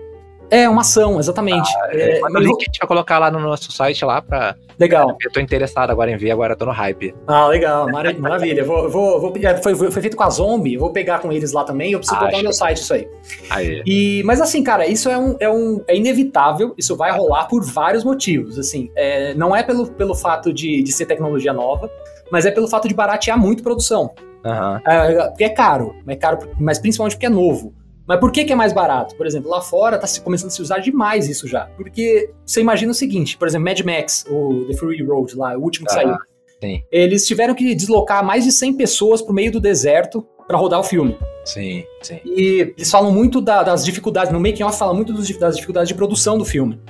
[SPEAKER 2] É, uma ação, exatamente. Ah,
[SPEAKER 1] é, é, manda o link que a gente vai colocar lá no nosso site lá pra.
[SPEAKER 2] Legal.
[SPEAKER 1] Eu tô interessado agora em ver, agora tô no hype.
[SPEAKER 2] Ah, legal, maravilha. vou, vou, vou, foi, foi feito com a Zombie, vou pegar com eles lá também, eu preciso ah, botar no meu site isso aí. aí. E, mas assim, cara, isso é um, é um. É inevitável, isso vai rolar por vários motivos. Assim, é, não é pelo, pelo fato de, de ser tecnologia nova, mas é pelo fato de baratear muito produção.
[SPEAKER 1] Uhum.
[SPEAKER 2] É, porque é caro, é caro, mas principalmente porque é novo. Mas por que, que é mais barato? Por exemplo, lá fora está começando a se usar demais isso já. Porque você imagina o seguinte, por exemplo, Mad Max, o The Fury Road lá, o último que ah, saiu.
[SPEAKER 1] Sim.
[SPEAKER 2] Eles tiveram que deslocar mais de 100 pessoas pro meio do deserto para rodar o filme.
[SPEAKER 1] Sim, sim.
[SPEAKER 2] E eles falam muito da, das dificuldades, no making off fala muito das dificuldades de produção do filme.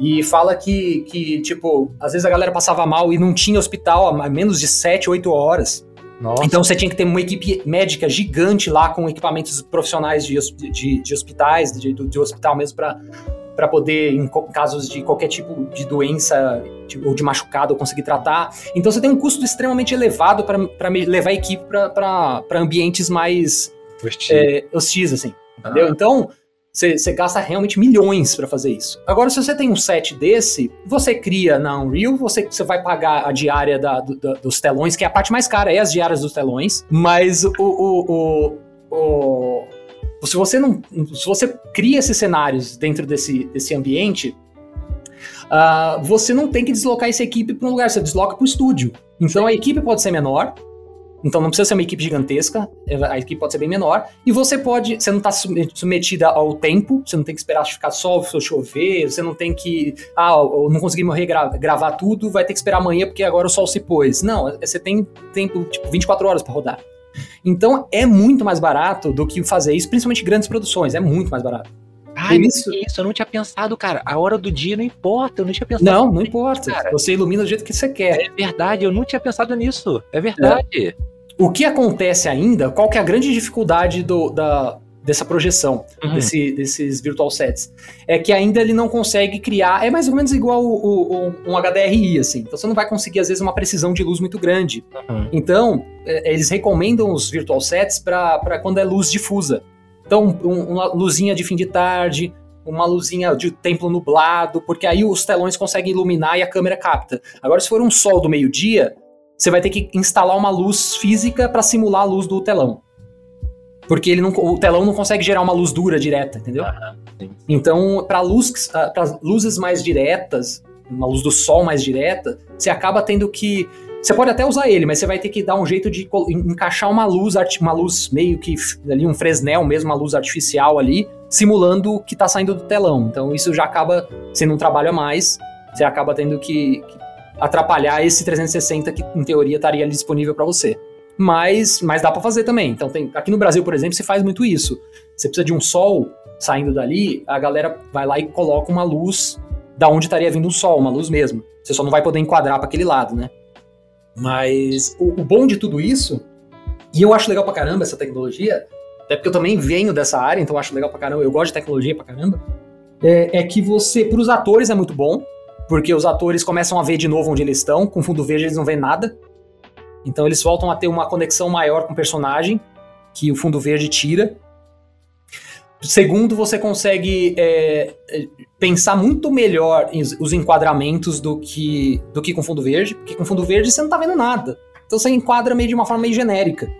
[SPEAKER 2] E fala que, que, tipo, às vezes a galera passava mal e não tinha hospital há menos de 7, 8 horas. Nossa. Então você tinha que ter uma equipe médica gigante lá com equipamentos profissionais de, de, de hospitais, de, de hospital mesmo, para poder, em casos de qualquer tipo de doença de, ou de machucado, conseguir tratar. Então você tem um custo extremamente elevado para levar a equipe para ambientes mais hostis, é, hostis assim. Entendeu? Ah. Então você, gasta realmente milhões para fazer isso. Agora, se você tem um set desse, você cria na Unreal, você, você vai pagar a diária da, da, dos telões, que é a parte mais cara, é as diárias dos telões, mas o, o, o, o se você não. Se você cria esses cenários dentro desse, desse ambiente, uh, você não tem que deslocar essa equipe para um lugar, você desloca para o estúdio. Então a equipe pode ser menor, Então não precisa ser uma equipe gigantesca, é, a equipe pode ser bem menor. E você pode, você não está submetida ao tempo, você não tem que esperar ficar sol, chover, você não tem que, ah, eu não consegui morrer gravar tudo, vai ter que esperar amanhã porque agora o sol se pôs. Não, é, você tem tempo, tipo, 24 horas para rodar. Então é muito mais barato do que fazer isso, principalmente grandes produções, é muito mais barato.
[SPEAKER 3] Ah, isso... isso, eu não tinha pensado, cara. A hora do dia não importa, eu não tinha pensado.
[SPEAKER 2] Não, não importa. Cara. Você ilumina do jeito que você quer.
[SPEAKER 3] É verdade, eu não tinha pensado nisso. É verdade. É.
[SPEAKER 2] O que acontece ainda, qual que é a grande dificuldade do, da, dessa projeção, uhum. desse, desses virtual sets, é que ainda ele não consegue criar, é mais ou menos igual o, o, um HDRI, assim, então você não vai conseguir às vezes uma precisão de luz muito grande. Uhum. Então, é, eles recomendam os virtual sets para quando é luz difusa. Então, um, uma luzinha de fim de tarde, uma luzinha de templo nublado, porque aí os telões conseguem iluminar e a câmera capta. Agora, se for um sol do meio-dia, você vai ter que instalar uma luz física para simular a luz do telão. Porque ele não, o telão não consegue gerar uma luz dura direta, entendeu? então, para luz, ah, luzes mais diretas, uma luz do sol mais direta, você acaba tendo que você pode até usar ele, mas você vai ter que dar um jeito de encaixar uma luz, uma luz meio que ali um fresnel mesmo, uma luz artificial ali, simulando o que está saindo do telão. Então isso já acaba sendo um trabalho a mais. Você acaba tendo que, que atrapalhar esse 360 que em teoria estaria ali disponível para você. Mas, mas dá para fazer também. Então tem, aqui no Brasil, por exemplo, se faz muito isso. Você precisa de um sol saindo dali, a galera vai lá e coloca uma luz da onde estaria vindo o sol, uma luz mesmo. Você só não vai poder enquadrar para aquele lado, né? Mas o, o, bom de tudo isso, e eu acho legal pra caramba essa tecnologia, até porque eu também venho dessa área, então eu acho legal pra caramba, eu gosto de tecnologia pra caramba, é, é que você, pros atores é muito bom, porque os atores começam a ver de novo onde eles estão, com fundo verde eles não veem nada. Então eles voltam a ter uma conexão maior com o personagem, que o fundo verde tira. Segundo, você consegue é, é pensar muito melhor os enquadramentos do que, do que com fundo verde, porque com fundo verde você não tá vendo nada. Então você enquadra meio de uma forma meio genérica.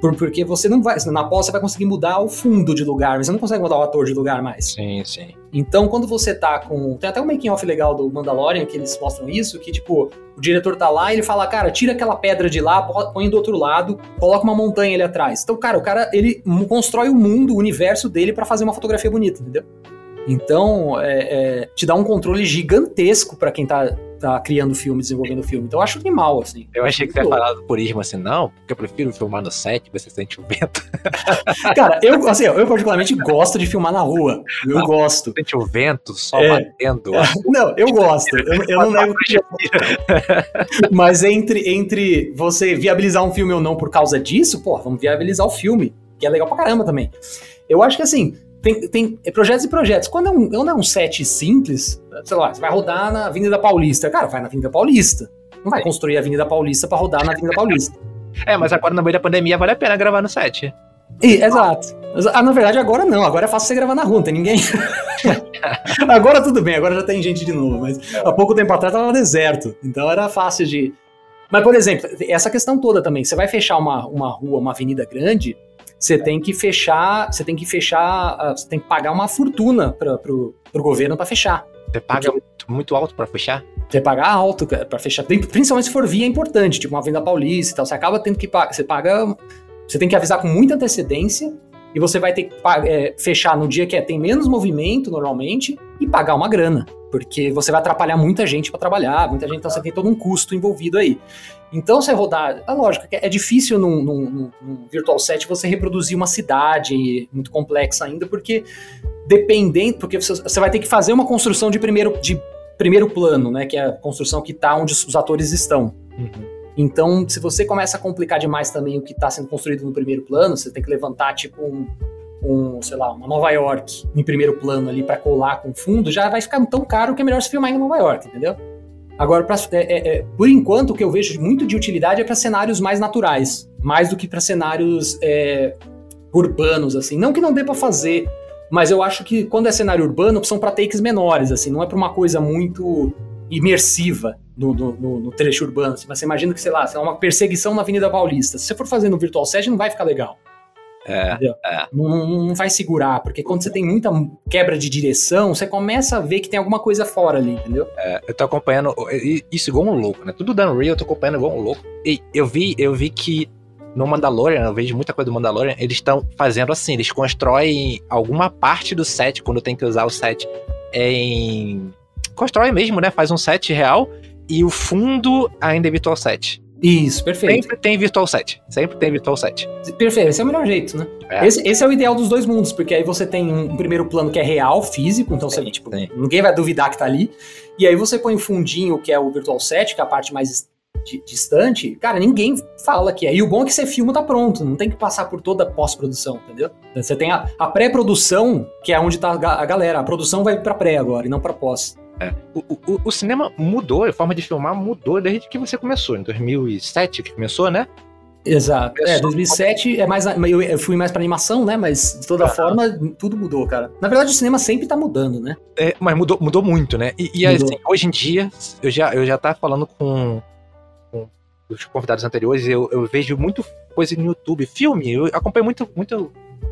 [SPEAKER 2] Por, porque você não vai. Na pós você vai conseguir mudar o fundo de lugar, mas você não consegue mudar o ator de lugar mais.
[SPEAKER 3] Sim, sim.
[SPEAKER 2] Então, quando você tá com. Tem até um making off legal do Mandalorian que eles mostram isso, que, tipo, o diretor tá lá e ele fala, cara, tira aquela pedra de lá, põe do outro lado, coloca uma montanha ali atrás. Então, cara, o cara, ele constrói o mundo, o universo dele para fazer uma fotografia bonita, entendeu? Então, é, é, te dá um controle gigantesco para quem tá tá criando filme, desenvolvendo filme. Então eu acho animal, assim.
[SPEAKER 3] Eu achei que você ia falar do purismo assim, não, porque eu prefiro filmar no set, você sente o vento. [LAUGHS]
[SPEAKER 2] Cara, eu, assim, eu particularmente gosto de filmar na rua. Eu não, gosto.
[SPEAKER 3] Sente o vento só é. batendo. [LAUGHS]
[SPEAKER 2] Não, eu gosto. Eu, eu não nego que... [LAUGHS] Mas entre, entre você viabilizar um filme ou não por causa disso, pô, vamos viabilizar o filme, que é legal pra caramba também. Eu acho que assim, tem, tem projetos e projetos. Quando é, um, quando é um set simples, sei lá, você vai rodar na Avenida Paulista. Cara, vai na Avenida Paulista. Não vai construir a Avenida Paulista para rodar na Avenida Paulista. [LAUGHS]
[SPEAKER 3] É, mas agora no meio da pandemia vale a pena gravar no set.
[SPEAKER 2] E, exato. Ah, na verdade, agora não. Agora é fácil você gravar na rua, não tem ninguém. [LAUGHS] agora tudo bem, agora já tem gente de novo. Mas há pouco tempo atrás tava deserto. Então era fácil de. Mas, por exemplo, essa questão toda também. Você vai fechar uma, uma rua, uma avenida grande, você tem que fechar, você tem que fechar, ah, você tem que pagar uma fortuna para pro, pro governo para fechar.
[SPEAKER 3] Você paga Porque, muito alto para fechar?
[SPEAKER 2] Você paga alto para fechar, principalmente se for via importante, tipo uma venda paulista e tal, você acaba tendo que pagar, você paga, você tem que avisar com muita antecedência e você vai ter que é, fechar no dia que é, tem menos movimento normalmente e pagar uma grana, porque você vai atrapalhar muita gente para trabalhar, muita gente, então você tem todo um custo envolvido aí. Então, você rodar. É lógico que é difícil num, num, num, Virtual Set você reproduzir uma cidade muito complexa ainda, porque dependendo. Porque você, você vai ter que fazer uma construção de primeiro, de primeiro plano, né? Que é a construção que está onde os atores estão. Uhum. Então, se você começa a complicar demais também o que está sendo construído no primeiro plano, você tem que levantar, tipo, um, um, sei lá, uma Nova York em primeiro plano ali para colar com fundo, já vai ficar tão caro que é melhor se filmar em Nova York, entendeu? Agora, pra, é, é, é, por enquanto, o que eu vejo muito de utilidade é para cenários mais naturais, mais do que para cenários é, urbanos, assim. Não que não dê para fazer, mas eu acho que quando é cenário urbano, são para takes menores, assim, não é para uma coisa muito imersiva no, no, no, no trecho urbano. Assim. Mas você imagina que, sei lá, é uma perseguição na Avenida Paulista. Se você for fazer no Virtual Set, não vai ficar legal. É, é. Não, não, vai segurar, porque quando você tem muita quebra de direção, você começa a ver que tem alguma coisa fora ali, entendeu?
[SPEAKER 3] É, eu tô acompanhando isso igual um louco, né? Tudo da Unreal eu tô acompanhando igual um louco. E eu vi, eu vi que
[SPEAKER 1] no Mandalorian, eu vejo muita coisa do Mandalorian, eles estão fazendo assim, eles constroem alguma parte do set, quando tem que usar o set em... Constrói mesmo, né? Faz um set real e o fundo ainda é virtual set.
[SPEAKER 2] Isso, perfeito.
[SPEAKER 1] Sempre tem virtual set. Sempre tem virtual set.
[SPEAKER 2] Perfeito, esse é o melhor jeito, né?
[SPEAKER 1] É.
[SPEAKER 2] Esse, esse é o ideal dos dois mundos, porque aí você tem um, primeiro plano que é real, físico, então você, tipo, ninguém vai duvidar que tá ali. E aí você põe o fundinho, que é o virtual set, que é a parte mais di- distante, cara, ninguém fala que é. E o bom é que você filma tá pronto, não tem que passar por toda a pós-produção, entendeu? Você tem a, a pré-produção, que é onde tá a, ga- a galera. A produção vai pra pré agora, e não pra pós.
[SPEAKER 1] O, o- o cinema mudou, a forma de filmar mudou desde que você começou, em 2007 que começou, né?
[SPEAKER 2] Exato. É,
[SPEAKER 1] Pessoal-
[SPEAKER 2] 2007 é mais. Eu, eu fui mais pra animação, né? Mas de toda forma, tudo mudou, cara. Na verdade, o cinema sempre tá mudando, né?
[SPEAKER 1] É, mas mudou, mudou muito, né? E, e, assim, hoje em dia, eu já, eu já tava falando com, com os convidados anteriores, eu, eu vejo muito coisa no YouTube, filme, eu acompanho muito, muito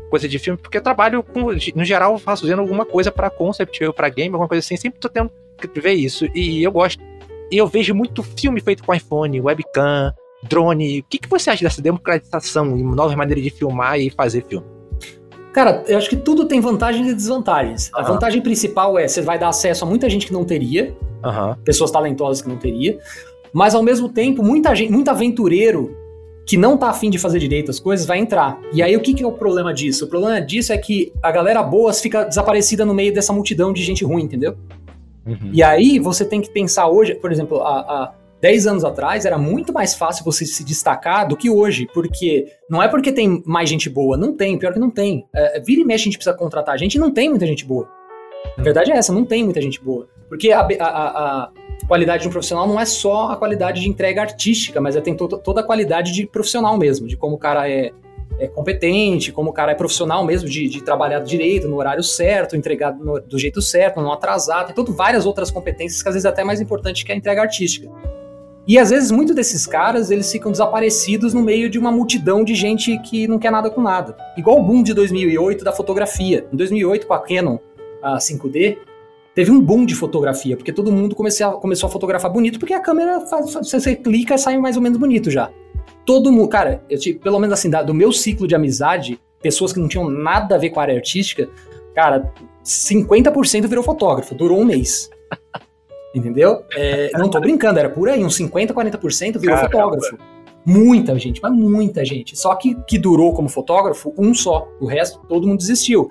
[SPEAKER 1] coisa de filme, porque eu trabalho com, no geral, fazendo alguma coisa pra concept, ou pra game, alguma coisa assim, sempre tô tendo que ver isso, e eu gosto. E eu vejo muito filme feito com iPhone, webcam, drone. O que, que você acha dessa democratização e novas maneiras de filmar e fazer filme?
[SPEAKER 2] Cara, eu acho que tudo tem vantagens e desvantagens. A
[SPEAKER 1] Aham.
[SPEAKER 2] vantagem principal é você vai dar acesso a muita gente que não teria,
[SPEAKER 1] Aham.
[SPEAKER 2] pessoas talentosas que não teria, mas ao mesmo tempo, muita gente, muito aventureiro que não tá afim de fazer direito as coisas vai entrar. E aí o que, que é o problema disso? O problema disso é que a galera boa fica desaparecida no meio dessa multidão de gente ruim, entendeu?
[SPEAKER 1] Uhum.
[SPEAKER 2] E aí você tem que pensar hoje, por exemplo, há, há 10 anos atrás era muito mais fácil você se destacar do que hoje, porque não é porque tem mais gente boa, não tem, pior que não tem. É, vira e mexe a gente precisa contratar gente e não tem muita gente boa. A verdade é essa, não tem muita gente boa. Porque a, a- a- qualidade de um profissional não é só a qualidade de entrega artística, mas é tem to- toda a qualidade de profissional mesmo, de como o cara é, é competente, como o cara é profissional mesmo, de, de trabalhar direito, no horário certo, entregar no- do jeito certo, não atrasar, tem todo, várias outras competências que às vezes é até mais importante que a entrega artística. E às vezes muitos desses caras, eles ficam desaparecidos no meio de uma multidão de gente que não quer nada com nada. Igual o boom de 2008 da fotografia. Em 2008 com a Canon a 5D, teve um boom de fotografia, porque todo mundo começou a, começou a fotografar bonito, porque a câmera faz, faz- você clica e sai mais ou menos bonito já. Todo mundo, cara, eu tive, pelo menos assim, da- do meu ciclo de amizade, pessoas que não tinham nada a ver com a área artística, cara, 50% virou fotógrafo, durou um mês. [LAUGHS] Entendeu? É, não tô brincando, era por aí, uns 50, 40% virou
[SPEAKER 1] Caramba.
[SPEAKER 2] fotógrafo. Muita gente, mas muita gente. Só que que durou como fotógrafo, um só. O resto, todo mundo desistiu.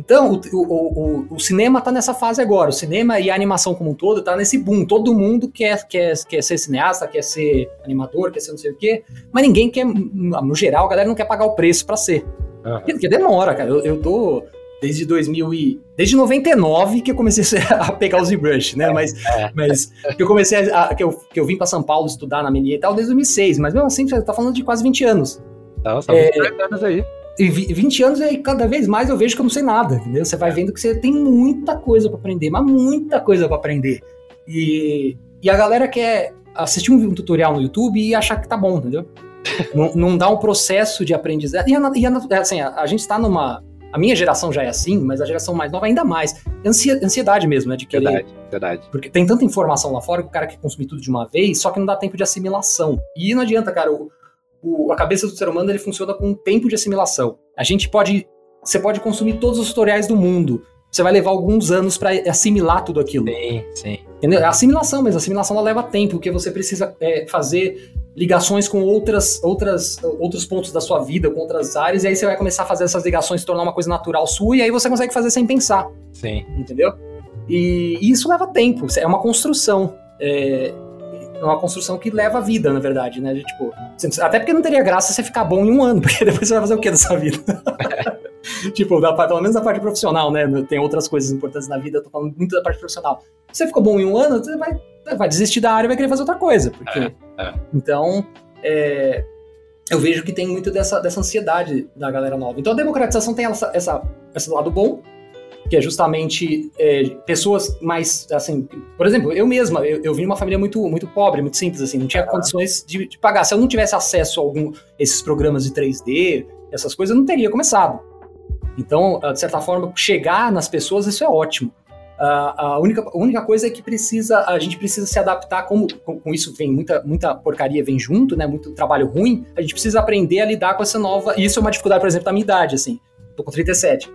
[SPEAKER 2] Então, o, o, o, o cinema tá nessa fase agora. O cinema e a animação como um todo tá nesse boom. Todo mundo quer, quer, quer ser cineasta, quer ser animador, quer ser não sei o quê. Mas ninguém quer, no geral, a galera não quer pagar o preço pra ser.
[SPEAKER 1] Aham.
[SPEAKER 2] Porque demora, cara. Eu, eu tô desde 2000 e... Desde 99 que eu comecei [LAUGHS] a pegar o ZBrush, né? Mas,
[SPEAKER 1] É.
[SPEAKER 2] mas que eu comecei a... Que eu, que eu vim pra São Paulo estudar na Menier e tal desde 2006. Mas mesmo assim, você tá falando de quase 20 anos.
[SPEAKER 1] Então, são 22 anos aí.
[SPEAKER 2] E vi- 20 anos e cada vez mais eu vejo que eu não sei nada, entendeu? Você vai vendo que você tem muita coisa pra aprender, mas muita coisa pra aprender. E, e a galera quer assistir um, um tutorial no YouTube e achar que tá bom, entendeu? [LAUGHS] não, não dá um processo de aprendizagem. E, a, e a- assim, a, a gente tá numa. A minha geração já é assim, mas a geração mais nova ainda mais. Ansiedade mesmo, né? De querer.
[SPEAKER 1] Verdade, verdade.
[SPEAKER 2] Porque tem tanta informação lá fora que o cara quer consumir tudo de uma vez, só que não dá tempo de assimilação. E não adianta, cara. O, o- a cabeça do ser humano ele funciona com um tempo de assimilação. A gente pode. Você pode consumir todos os tutoriais do mundo. Você vai levar alguns anos pra assimilar tudo aquilo.
[SPEAKER 1] Sim, sim.
[SPEAKER 2] Entendeu? É assimilação, mas assimilação ela leva tempo, porque você precisa é, fazer ligações com outras, outras, outros pontos da sua vida, com outras áreas, e aí você vai começar a fazer essas ligações, se tornar uma coisa natural sua, e aí você consegue fazer sem pensar
[SPEAKER 1] Sim.
[SPEAKER 2] entendeu? E isso leva tempo, é uma construção. É é uma construção que leva a vida, na verdade, né? De, tipo, até porque não teria graça você ficar bom em um ano, [LAUGHS] porque depois você vai fazer o que dessa vida? [LAUGHS] tipo, da, parte- pelo menos da parte profissional, né? Tem outras coisas importantes na vida, eu tô falando muito da parte profissional. Se você ficou bom em um ano, você vai, vai desistir da área e vai querer fazer outra coisa. Porque...
[SPEAKER 1] É, é.
[SPEAKER 2] Então, é, eu vejo que tem muito dessa, dessa ansiedade da galera nova. Então a democratização tem essa, essa, esse lado bom, que é justamente é, pessoas mais, assim, por exemplo, eu mesma, eu, eu vim de uma família muito, muito pobre, muito simples, assim, não tinha condições de, de pagar. Se eu não tivesse acesso a algum esses programas de 3D, essas coisas, eu não teria começado. Então, ah, de certa forma, chegar nas pessoas, isso é ótimo. a, a, única, a única coisa é que precisa, a gente precisa se adaptar, como com, com, isso vem muita, muita porcaria vem junto, né? Muito trabalho ruim, a gente precisa aprender a lidar com essa nova. E isso é uma dificuldade, por exemplo, da minha idade, assim. Tô com 37.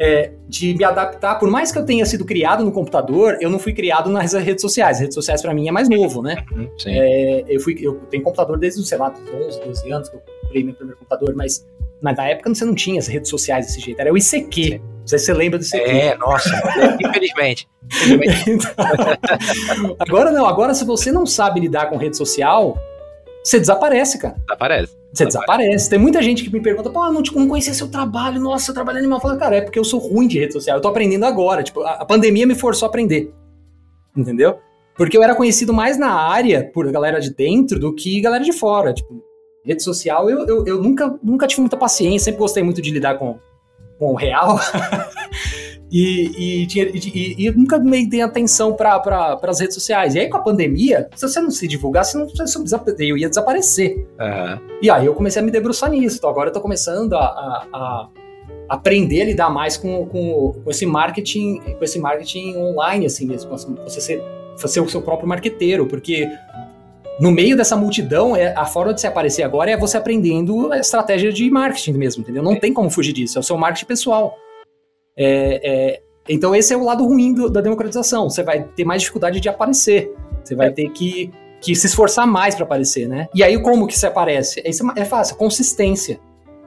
[SPEAKER 2] É, de me adaptar, por mais que eu tenha sido criado no computador, eu não fui criado nas redes sociais. As redes sociais para mim é mais novo, né? Uhum, é, eu fui, eu tenho computador desde, sei lá, 11, 12 anos que eu comprei meu primeiro computador, mas na época você não tinha as redes sociais desse jeito, era o ICQ. Sim. Não sei se você lembra do ICQ.
[SPEAKER 3] É, nossa, [LAUGHS] infelizmente. [LAUGHS]
[SPEAKER 2] então, agora não, agora se você não sabe lidar com rede social, você desaparece, cara.
[SPEAKER 3] Desaparece.
[SPEAKER 2] Você desaparece. Tem muita gente que me pergunta, pô, não, tipo, não conhecia seu trabalho, nossa, seu trabalho é animal. Eu falo, cara, é porque eu sou ruim de rede social, eu tô aprendendo agora. Tipo, a, a pandemia me forçou a aprender. Entendeu? Porque eu era conhecido mais na área por galera de dentro do que galera de fora. Tipo, rede social, eu, eu, eu nunca, nunca tive muita paciência, sempre gostei muito de lidar com, com o real. [LAUGHS] e, e, e, e, nunca me dei atenção para pra, as redes sociais. E aí, com a pandemia, se você não se divulgasse, não, eu ia desaparecer. Uhum. E aí eu comecei a me debruçar nisso. Então agora eu tô começando a, a, a aprender a lidar mais com, com, com, esse marketing, com esse marketing online, assim mesmo. Você ser, ser o seu próprio marqueteiro, porque no meio dessa multidão, é, a forma de se aparecer agora é você aprendendo a estratégia de marketing mesmo, entendeu? Não tem como fugir disso, é o seu marketing pessoal. É, é, então esse é o lado ruim do, da democratização, você vai ter mais dificuldade de aparecer, você vai ter que, que se esforçar mais para aparecer, né? E aí como que se aparece? É, é fácil, consistência.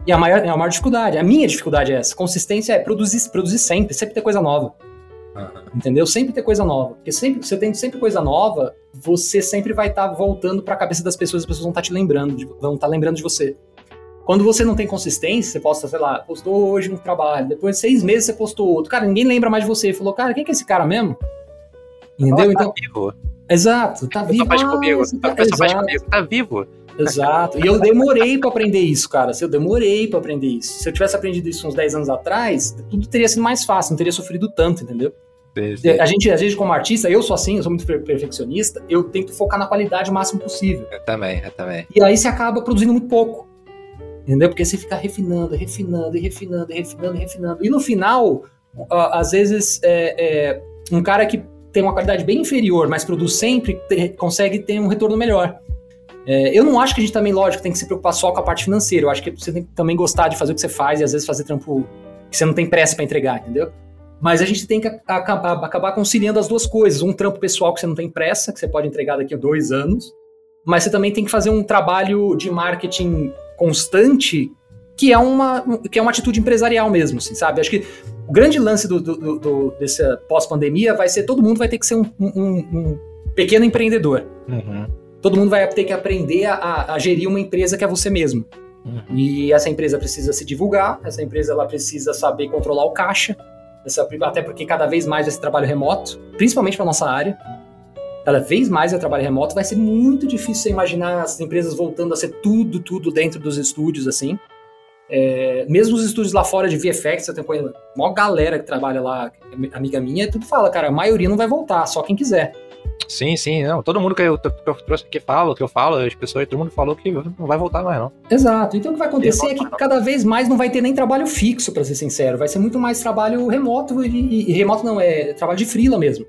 [SPEAKER 2] E a maior, é a maior dificuldade, a minha dificuldade é essa, consistência é produzir, produzir sempre, sempre ter coisa nova. Uhum. Entendeu? Sempre ter coisa nova. Porque sempre, você tem sempre coisa nova, você sempre vai estar tá voltando para a cabeça das pessoas, as pessoas vão estar tá te lembrando, de, vão estar tá lembrando de você. Quando você não tem consistência, você posta, sei lá, postou hoje um trabalho, depois de seis meses você postou outro. Cara, ninguém lembra mais de você. Falou, cara, quem que é esse cara mesmo? Entendeu?
[SPEAKER 3] Tá
[SPEAKER 2] então.
[SPEAKER 3] Vivo.
[SPEAKER 2] Exato, tá vivo.
[SPEAKER 3] Faz comigo, tá, faz comigo, tá vivo.
[SPEAKER 2] Exato. E eu demorei para aprender isso, cara. Eu demorei para aprender isso. Se eu tivesse aprendido isso uns 10 anos atrás, tudo teria sido mais fácil, não teria sofrido tanto, entendeu? A gente, a gente, como artista, eu sou assim, eu sou muito perfeccionista, eu tento focar na qualidade o máximo possível.
[SPEAKER 3] Eu também, eu também.
[SPEAKER 2] E aí você acaba produzindo muito pouco. Entendeu? Porque você fica refinando, refinando, refinando, refinando, refinando. E no final, às vezes, é, é, um cara que tem uma qualidade bem inferior, mas produz sempre, consegue ter um retorno melhor. É, eu não acho que a gente também, lógico, tem que se preocupar só com a parte financeira. Eu acho que você tem que também gostar de fazer o que você faz e às vezes fazer trampo que você não tem pressa para entregar, entendeu? Mas a gente tem que acabar, acabar conciliando as duas coisas. Um trampo pessoal que você não tem pressa, que você pode entregar daqui a dois anos, mas você também tem que fazer um trabalho de marketing constante, que é uma, que é uma atitude empresarial mesmo, assim, sabe? Acho que o grande lance do, do, do dessa pós-pandemia vai ser todo mundo vai ter que ser um, um, um pequeno empreendedor. Uhum. Todo mundo vai ter que aprender a, a, gerir uma empresa que é você mesmo. Uhum. E essa empresa precisa se divulgar, essa empresa ela precisa saber controlar o caixa, essa, até porque cada vez mais esse trabalho remoto, principalmente para nossa área, cada vez mais é trabalho remoto, vai ser muito difícil você imaginar as empresas voltando a ser tudo, tudo dentro dos estúdios, assim. É, mesmo os estúdios lá fora de VFX, eu tenho uma galera que trabalha lá, amiga minha, tudo fala, cara, a maioria não vai voltar, só quem quiser.
[SPEAKER 3] Sim, sim, não. Todo mundo que eu, que eu trouxe aqui fala, que eu falo, as pessoas, todo mundo falou que não vai voltar mais, não.
[SPEAKER 2] Exato. Então o que vai acontecer é que cada vez mais não vai ter nem trabalho fixo, para ser sincero. Vai ser muito mais trabalho remoto e, e remoto não, é trabalho de freela mesmo.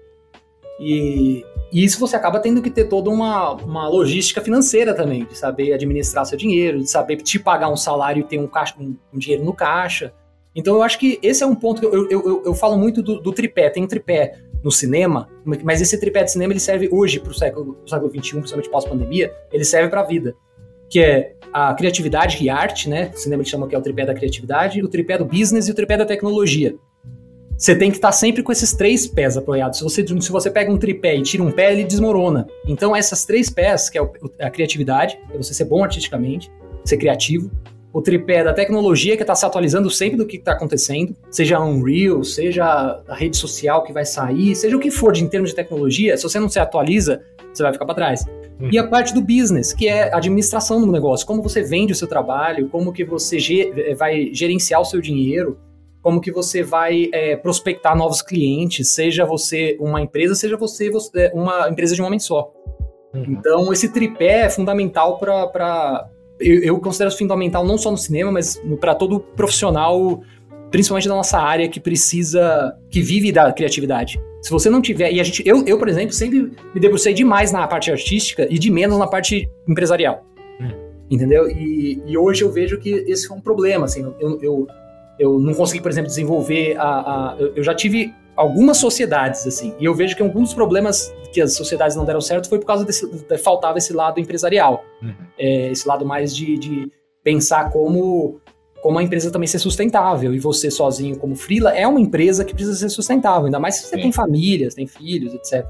[SPEAKER 2] E, e, isso você acaba tendo que ter toda uma, uma logística financeira também, de saber administrar seu dinheiro, de saber te pagar um salário e ter um, caixa, um, um dinheiro no caixa. Então eu acho que esse é um ponto que eu, eu, eu, eu falo muito do, do tripé. Tem um tripé no cinema, mas esse tripé de cinema ele serve hoje para o século, século XXI, principalmente pós-pandemia, ele serve para a vida, que é a criatividade e arte, né? O cinema chama que é o tripé da criatividade, o tripé do business e o tripé da tecnologia. Você tem que estar tá sempre com esses três pés apoiados. Se você, se você pega um tripé e tira um pé, ele desmorona. Então, essas três pés, que é a criatividade, é você ser bom artisticamente, ser criativo, o tripé da tecnologia que está se atualizando sempre do que está acontecendo, seja a Unreal, seja a rede social que vai sair, seja o que for de, em termos de tecnologia, se você não se atualiza, você vai ficar para trás. Uhum. E a parte do business, que é a administração do negócio, como você vende o seu trabalho, como que você eh, vai gerenciar o seu dinheiro, como que você vai é, prospectar novos clientes, seja você uma empresa, seja você, você eh, uma empresa de um homem só. Uhum. Então, esse tripé é fundamental para eu, eu considero fundamental não só no cinema, mas para todo profissional, principalmente da nossa área, que precisa, que vive da criatividade. Se você não tiver. E a gente, eu, eu, por exemplo, sempre me debrucei demais na parte artística e de menos na parte empresarial. Hum. Entendeu? E, e, hoje eu vejo que esse foi um problema. Assim, eu, eu, eu não consegui, por exemplo, desenvolver a. a eu, já tive algumas sociedades, assim, e eu vejo que alguns dos problemas que as sociedades não deram certo foi por causa desse. faltava esse lado empresarial. Uhum. É, esse lado mais de, de pensar como como a empresa também ser sustentável. E você sozinho como freela é uma empresa que precisa ser sustentável, ainda mais se você Sim. tem famílias, tem filhos, etc.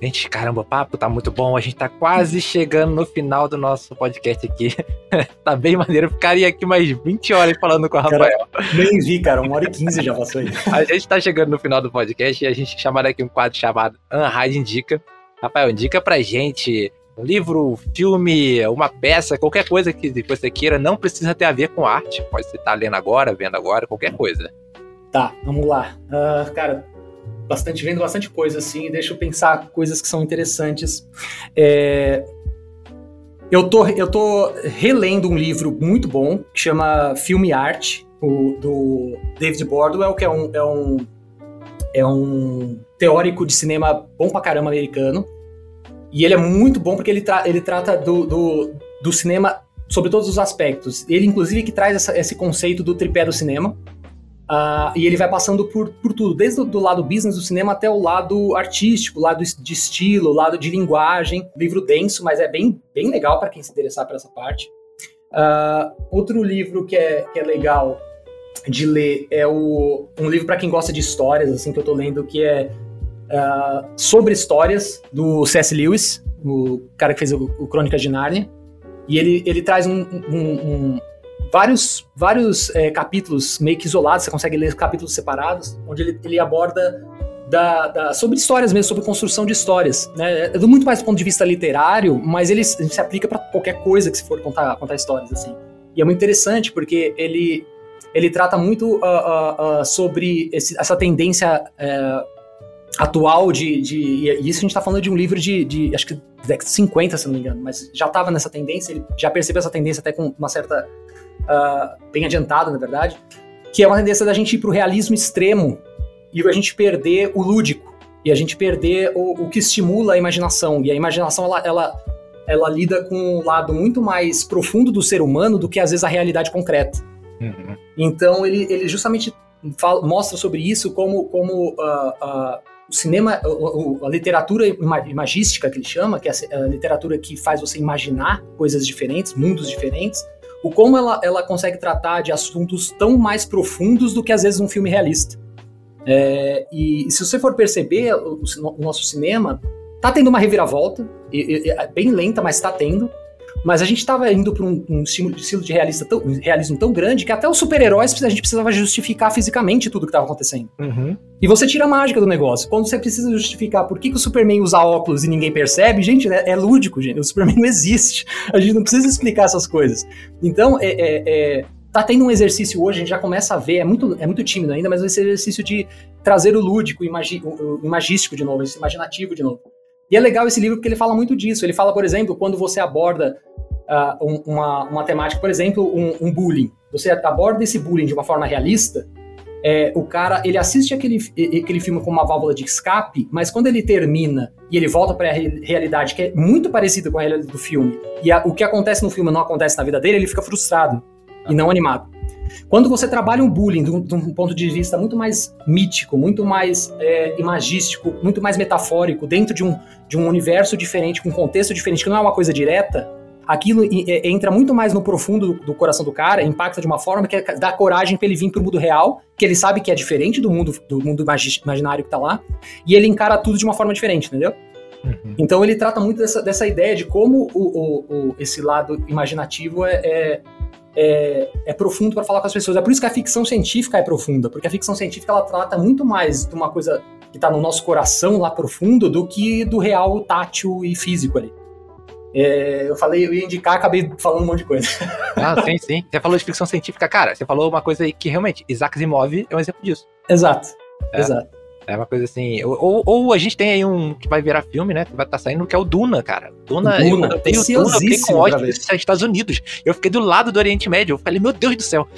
[SPEAKER 3] Gente, caramba, o papo tá muito bom. A gente tá quase chegando no final do nosso podcast aqui. [LAUGHS] tá bem maneiro. Ficaria aqui mais 20 horas falando com o Rafael.
[SPEAKER 2] Cara, nem vi, cara. Uma hora e 15 já passou aí.
[SPEAKER 3] a gente tá chegando no final do podcast e a gente chamará aqui um quadro chamado Unhide Indica. Rafael, indica pra gente um livro, filme, uma peça, qualquer coisa que você queira. Não precisa ter a ver com arte. Pode estar tá lendo agora, vendo agora, qualquer coisa.
[SPEAKER 2] Tá, vamos lá. Uh, cara, bastante, vendo bastante coisa, assim, deixa eu pensar coisas que são interessantes. É, eu, tô, eu tô relendo um livro muito bom, que chama Filme Arte, o, do David Bordwell, que é um, é um, é um teórico de cinema bom pra caramba americano. E ele é muito bom porque ele, tra ele trata do, do, do cinema sobre todos os aspectos. Ele, inclusive, que traz essa, esse conceito do tripé do cinema, Uh, e ele vai passando por, por tudo, desde o do lado business do cinema até o lado artístico, lado de estilo, lado de linguagem. Livro denso, mas é bem, bem legal para quem se interessar por essa parte. Uh, outro livro que é, que é legal de ler é o, um livro para quem gosta de histórias, assim, que eu tô lendo, que é uh, Sobre Histórias, do C.S. Lewis, o cara que fez o, o Crônica de Nárnia. E ele, ele traz um, um, um vários, vários é, capítulos meio que isolados, você consegue ler capítulos separados, onde ele, ele aborda da, da, sobre histórias mesmo, sobre construção de histórias. Né? É muito mais do ponto de vista literário, mas ele se aplica para qualquer coisa que se for contar, contar histórias. assim. E é muito interessante porque ele, ele trata muito uh, uh, uh, sobre esse, essa tendência é, atual de, de. E isso a gente está falando de um livro de, de acho que década 50, se não me engano, mas já estava nessa tendência, ele já percebeu essa tendência até com uma certa uh, bem adiantado, na verdade, que é uma tendência da gente ir para o realismo extremo e a gente perder o lúdico, e a gente perder o, o que estimula a imaginação. E a imaginação, ela, ela, ela lida com um lado muito mais profundo do ser humano do que, às vezes, a realidade concreta. Uhum. Então, ele, ele justamente fala, mostra sobre isso como, como uh, uh, o cinema, a literatura imagística que ele chama, que é a literatura que faz você imaginar coisas diferentes, mundos diferentes, o como ela, ela consegue tratar de assuntos tão mais profundos do que às vezes um filme realista. É, e se você for perceber, o, o, nosso cinema tá tendo uma reviravolta, e, e, é bem lenta, mas está tendo. Mas a gente estava indo para um, um, estilo de tão, realismo tão grande que até os super-heróis a gente precisava justificar fisicamente tudo que estava acontecendo. Uhum. E você tira a mágica do negócio. Quando você precisa justificar por que, que o Superman usa óculos e ninguém percebe, gente, é, é lúdico, gente. O Superman [LAUGHS] não existe. A gente não precisa explicar essas coisas. Então, é, é, é tá tendo um exercício hoje, a gente já começa a ver, é muito, é muito tímido ainda, mas esse exercício de trazer o lúdico, o, imagi, o, o imagístico de novo, esse imaginativo de novo. E é legal esse livro porque ele fala muito disso. Ele fala, por exemplo, quando você aborda uh, um, uma, uma temática, por exemplo, um, um, bullying. Você aborda esse bullying de uma forma realista. É, o cara ele assiste aquele, aquele filme com uma válvula de escape, mas quando ele termina e ele volta para a realidade que é muito parecida com a realidade do filme, e a, o que acontece no filme não acontece na vida dele, ele fica frustrado e não animado. Quando você trabalha um bullying de um, de um, ponto de vista muito mais mítico, muito mais é, imagístico, muito mais metafórico, dentro de um, de um universo diferente, com um contexto diferente, que não é uma coisa direta, aquilo é, entra muito mais no profundo do, coração do cara, impacta de uma forma que dá coragem para ele vir pro mundo real, que ele sabe que é diferente do mundo do mundo imaginário que tá lá, e ele encara tudo de uma forma diferente, entendeu? Uhum. Então ele trata muito dessa, dessa ideia de como o, o, o esse lado imaginativo é, é, é, é profundo para falar com as pessoas. É por isso que a ficção científica é profunda, porque a ficção científica ela trata muito mais de uma coisa que está no nosso coração lá profundo do que do real tátil e físico ali. É, eu falei, eu ia indicar, acabei falando um monte de coisa. [LAUGHS]
[SPEAKER 3] Ah, sim, sim. Você falou de ficção científica, cara. Você falou uma coisa aí que realmente, Isaac Asimov é um exemplo disso.
[SPEAKER 2] Exato, é. exato.
[SPEAKER 1] É uma coisa assim. Ou, ou a gente tem aí um que vai virar filme, né? Que vai estar tá saindo, que é o Duna, cara. Duna,
[SPEAKER 2] Duna
[SPEAKER 1] eu, tenho Duna, eu fiquei com ódio dos Estados Unidos. Eu fiquei do lado do Oriente Médio. Eu falei, meu Deus do céu.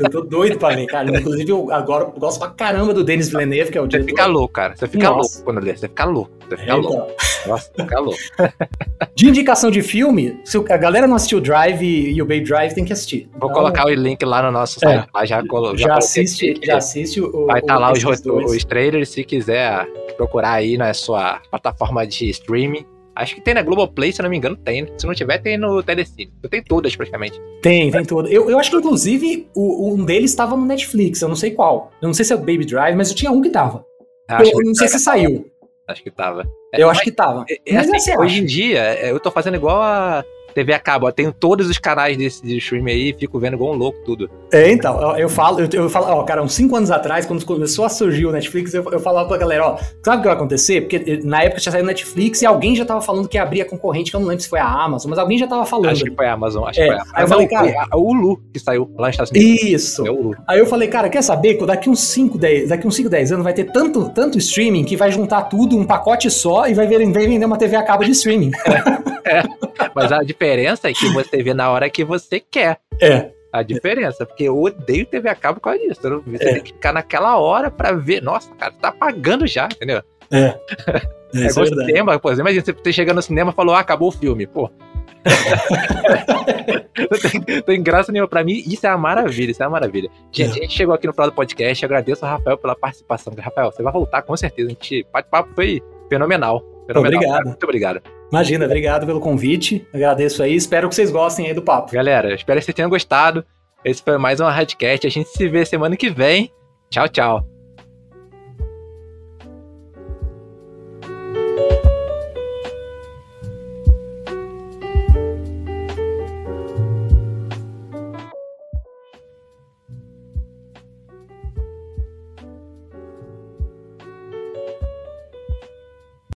[SPEAKER 2] eu tô doido pra ver, cara. Inclusive, eu agora gosto pra caramba do Denis Villeneuve, que é o
[SPEAKER 1] diretor. Você fica louco, cara. Você fica Nossa. louco quando lê. Você fica louco. Você fica é, louco. Então. Nossa, fica louco. [LAUGHS]
[SPEAKER 2] De indicação de filme, se a galera não assistiu Drive e o Bay Drive, tem que assistir.
[SPEAKER 1] Vou então, colocar o link lá no nosso
[SPEAKER 2] site. É. Já, já, já, assiste, já assiste o.
[SPEAKER 1] Vai estar tá lá os, os trailers se quiser procurar aí na sua plataforma de streaming. Acho que tem na Globoplay, se não me engano, tem. Se não tiver, tem no Telecine. Tem todas, praticamente.
[SPEAKER 2] Tem, tem todas. Eu, eu acho que, inclusive, o, um deles estava no Netflix. Eu não sei qual. Eu não sei se é o Baby Drive, mas eu tinha um que tava. Eu, que não sei se saiu.
[SPEAKER 1] Acho que tava.
[SPEAKER 2] Eu é, acho que tava.
[SPEAKER 1] É, é assim, hoje em dia, eu tô fazendo igual a TV a cabo. Eu tenho todos os canais desse de streaming aí fico vendo igual um louco tudo.
[SPEAKER 2] É, então, eu, eu falo, eu, eu, falo, ó, cara, uns 5 anos atrás, quando começou a surgir o Netflix, eu, eu falava pra galera, ó, sabe o que vai acontecer? Porque eh, na época tinha saído o Netflix e alguém já tava falando que ia abrir a concorrente, que eu não lembro se foi a Amazon, mas alguém já tava falando.
[SPEAKER 1] Acho que foi a Amazon, acho é, que foi a Amazon. Aí eu falei, cara. O Hulu que saiu lá nos Estados
[SPEAKER 2] Unidos. Isso. É Hulu. Aí eu falei, cara, quer saber? Daqui uns 5, 10, daqui uns 5, 10 anos vai ter tanto, tanto streaming que vai juntar tudo, um pacote só, e vai, ver, vai vender uma TV a cabo de streaming.
[SPEAKER 1] É. é. Mas a diferença é que você vê na hora que você quer.
[SPEAKER 2] É.
[SPEAKER 1] A diferença, porque eu odeio TV a cabo por causa disso. Você é. tem que ficar naquela hora pra ver. Nossa, cara, tá pagando já, entendeu?
[SPEAKER 2] É. [LAUGHS]
[SPEAKER 1] É, é igual cinema, pô. Imagina você chega no cinema e falou, ah, acabou o filme. Pô, [LAUGHS] tem, tem, graça nenhuma. Pra mim, isso é uma maravilha, isso é uma maravilha. Gente, a gente chegou aqui no final do podcast. Agradeço ao Rafael pela participação. Rafael, você vai voltar com certeza. A gente bate-papo foi fenomenal. fenomenal.
[SPEAKER 2] Obrigado.
[SPEAKER 1] Muito obrigado.
[SPEAKER 2] Imagina, obrigado pelo convite. Agradeço aí. Espero que vocês gostem aí do papo.
[SPEAKER 1] Galera, espero que vocês tenham gostado. Esse foi mais um Radcast. A gente se vê semana que vem. Tchau, tchau.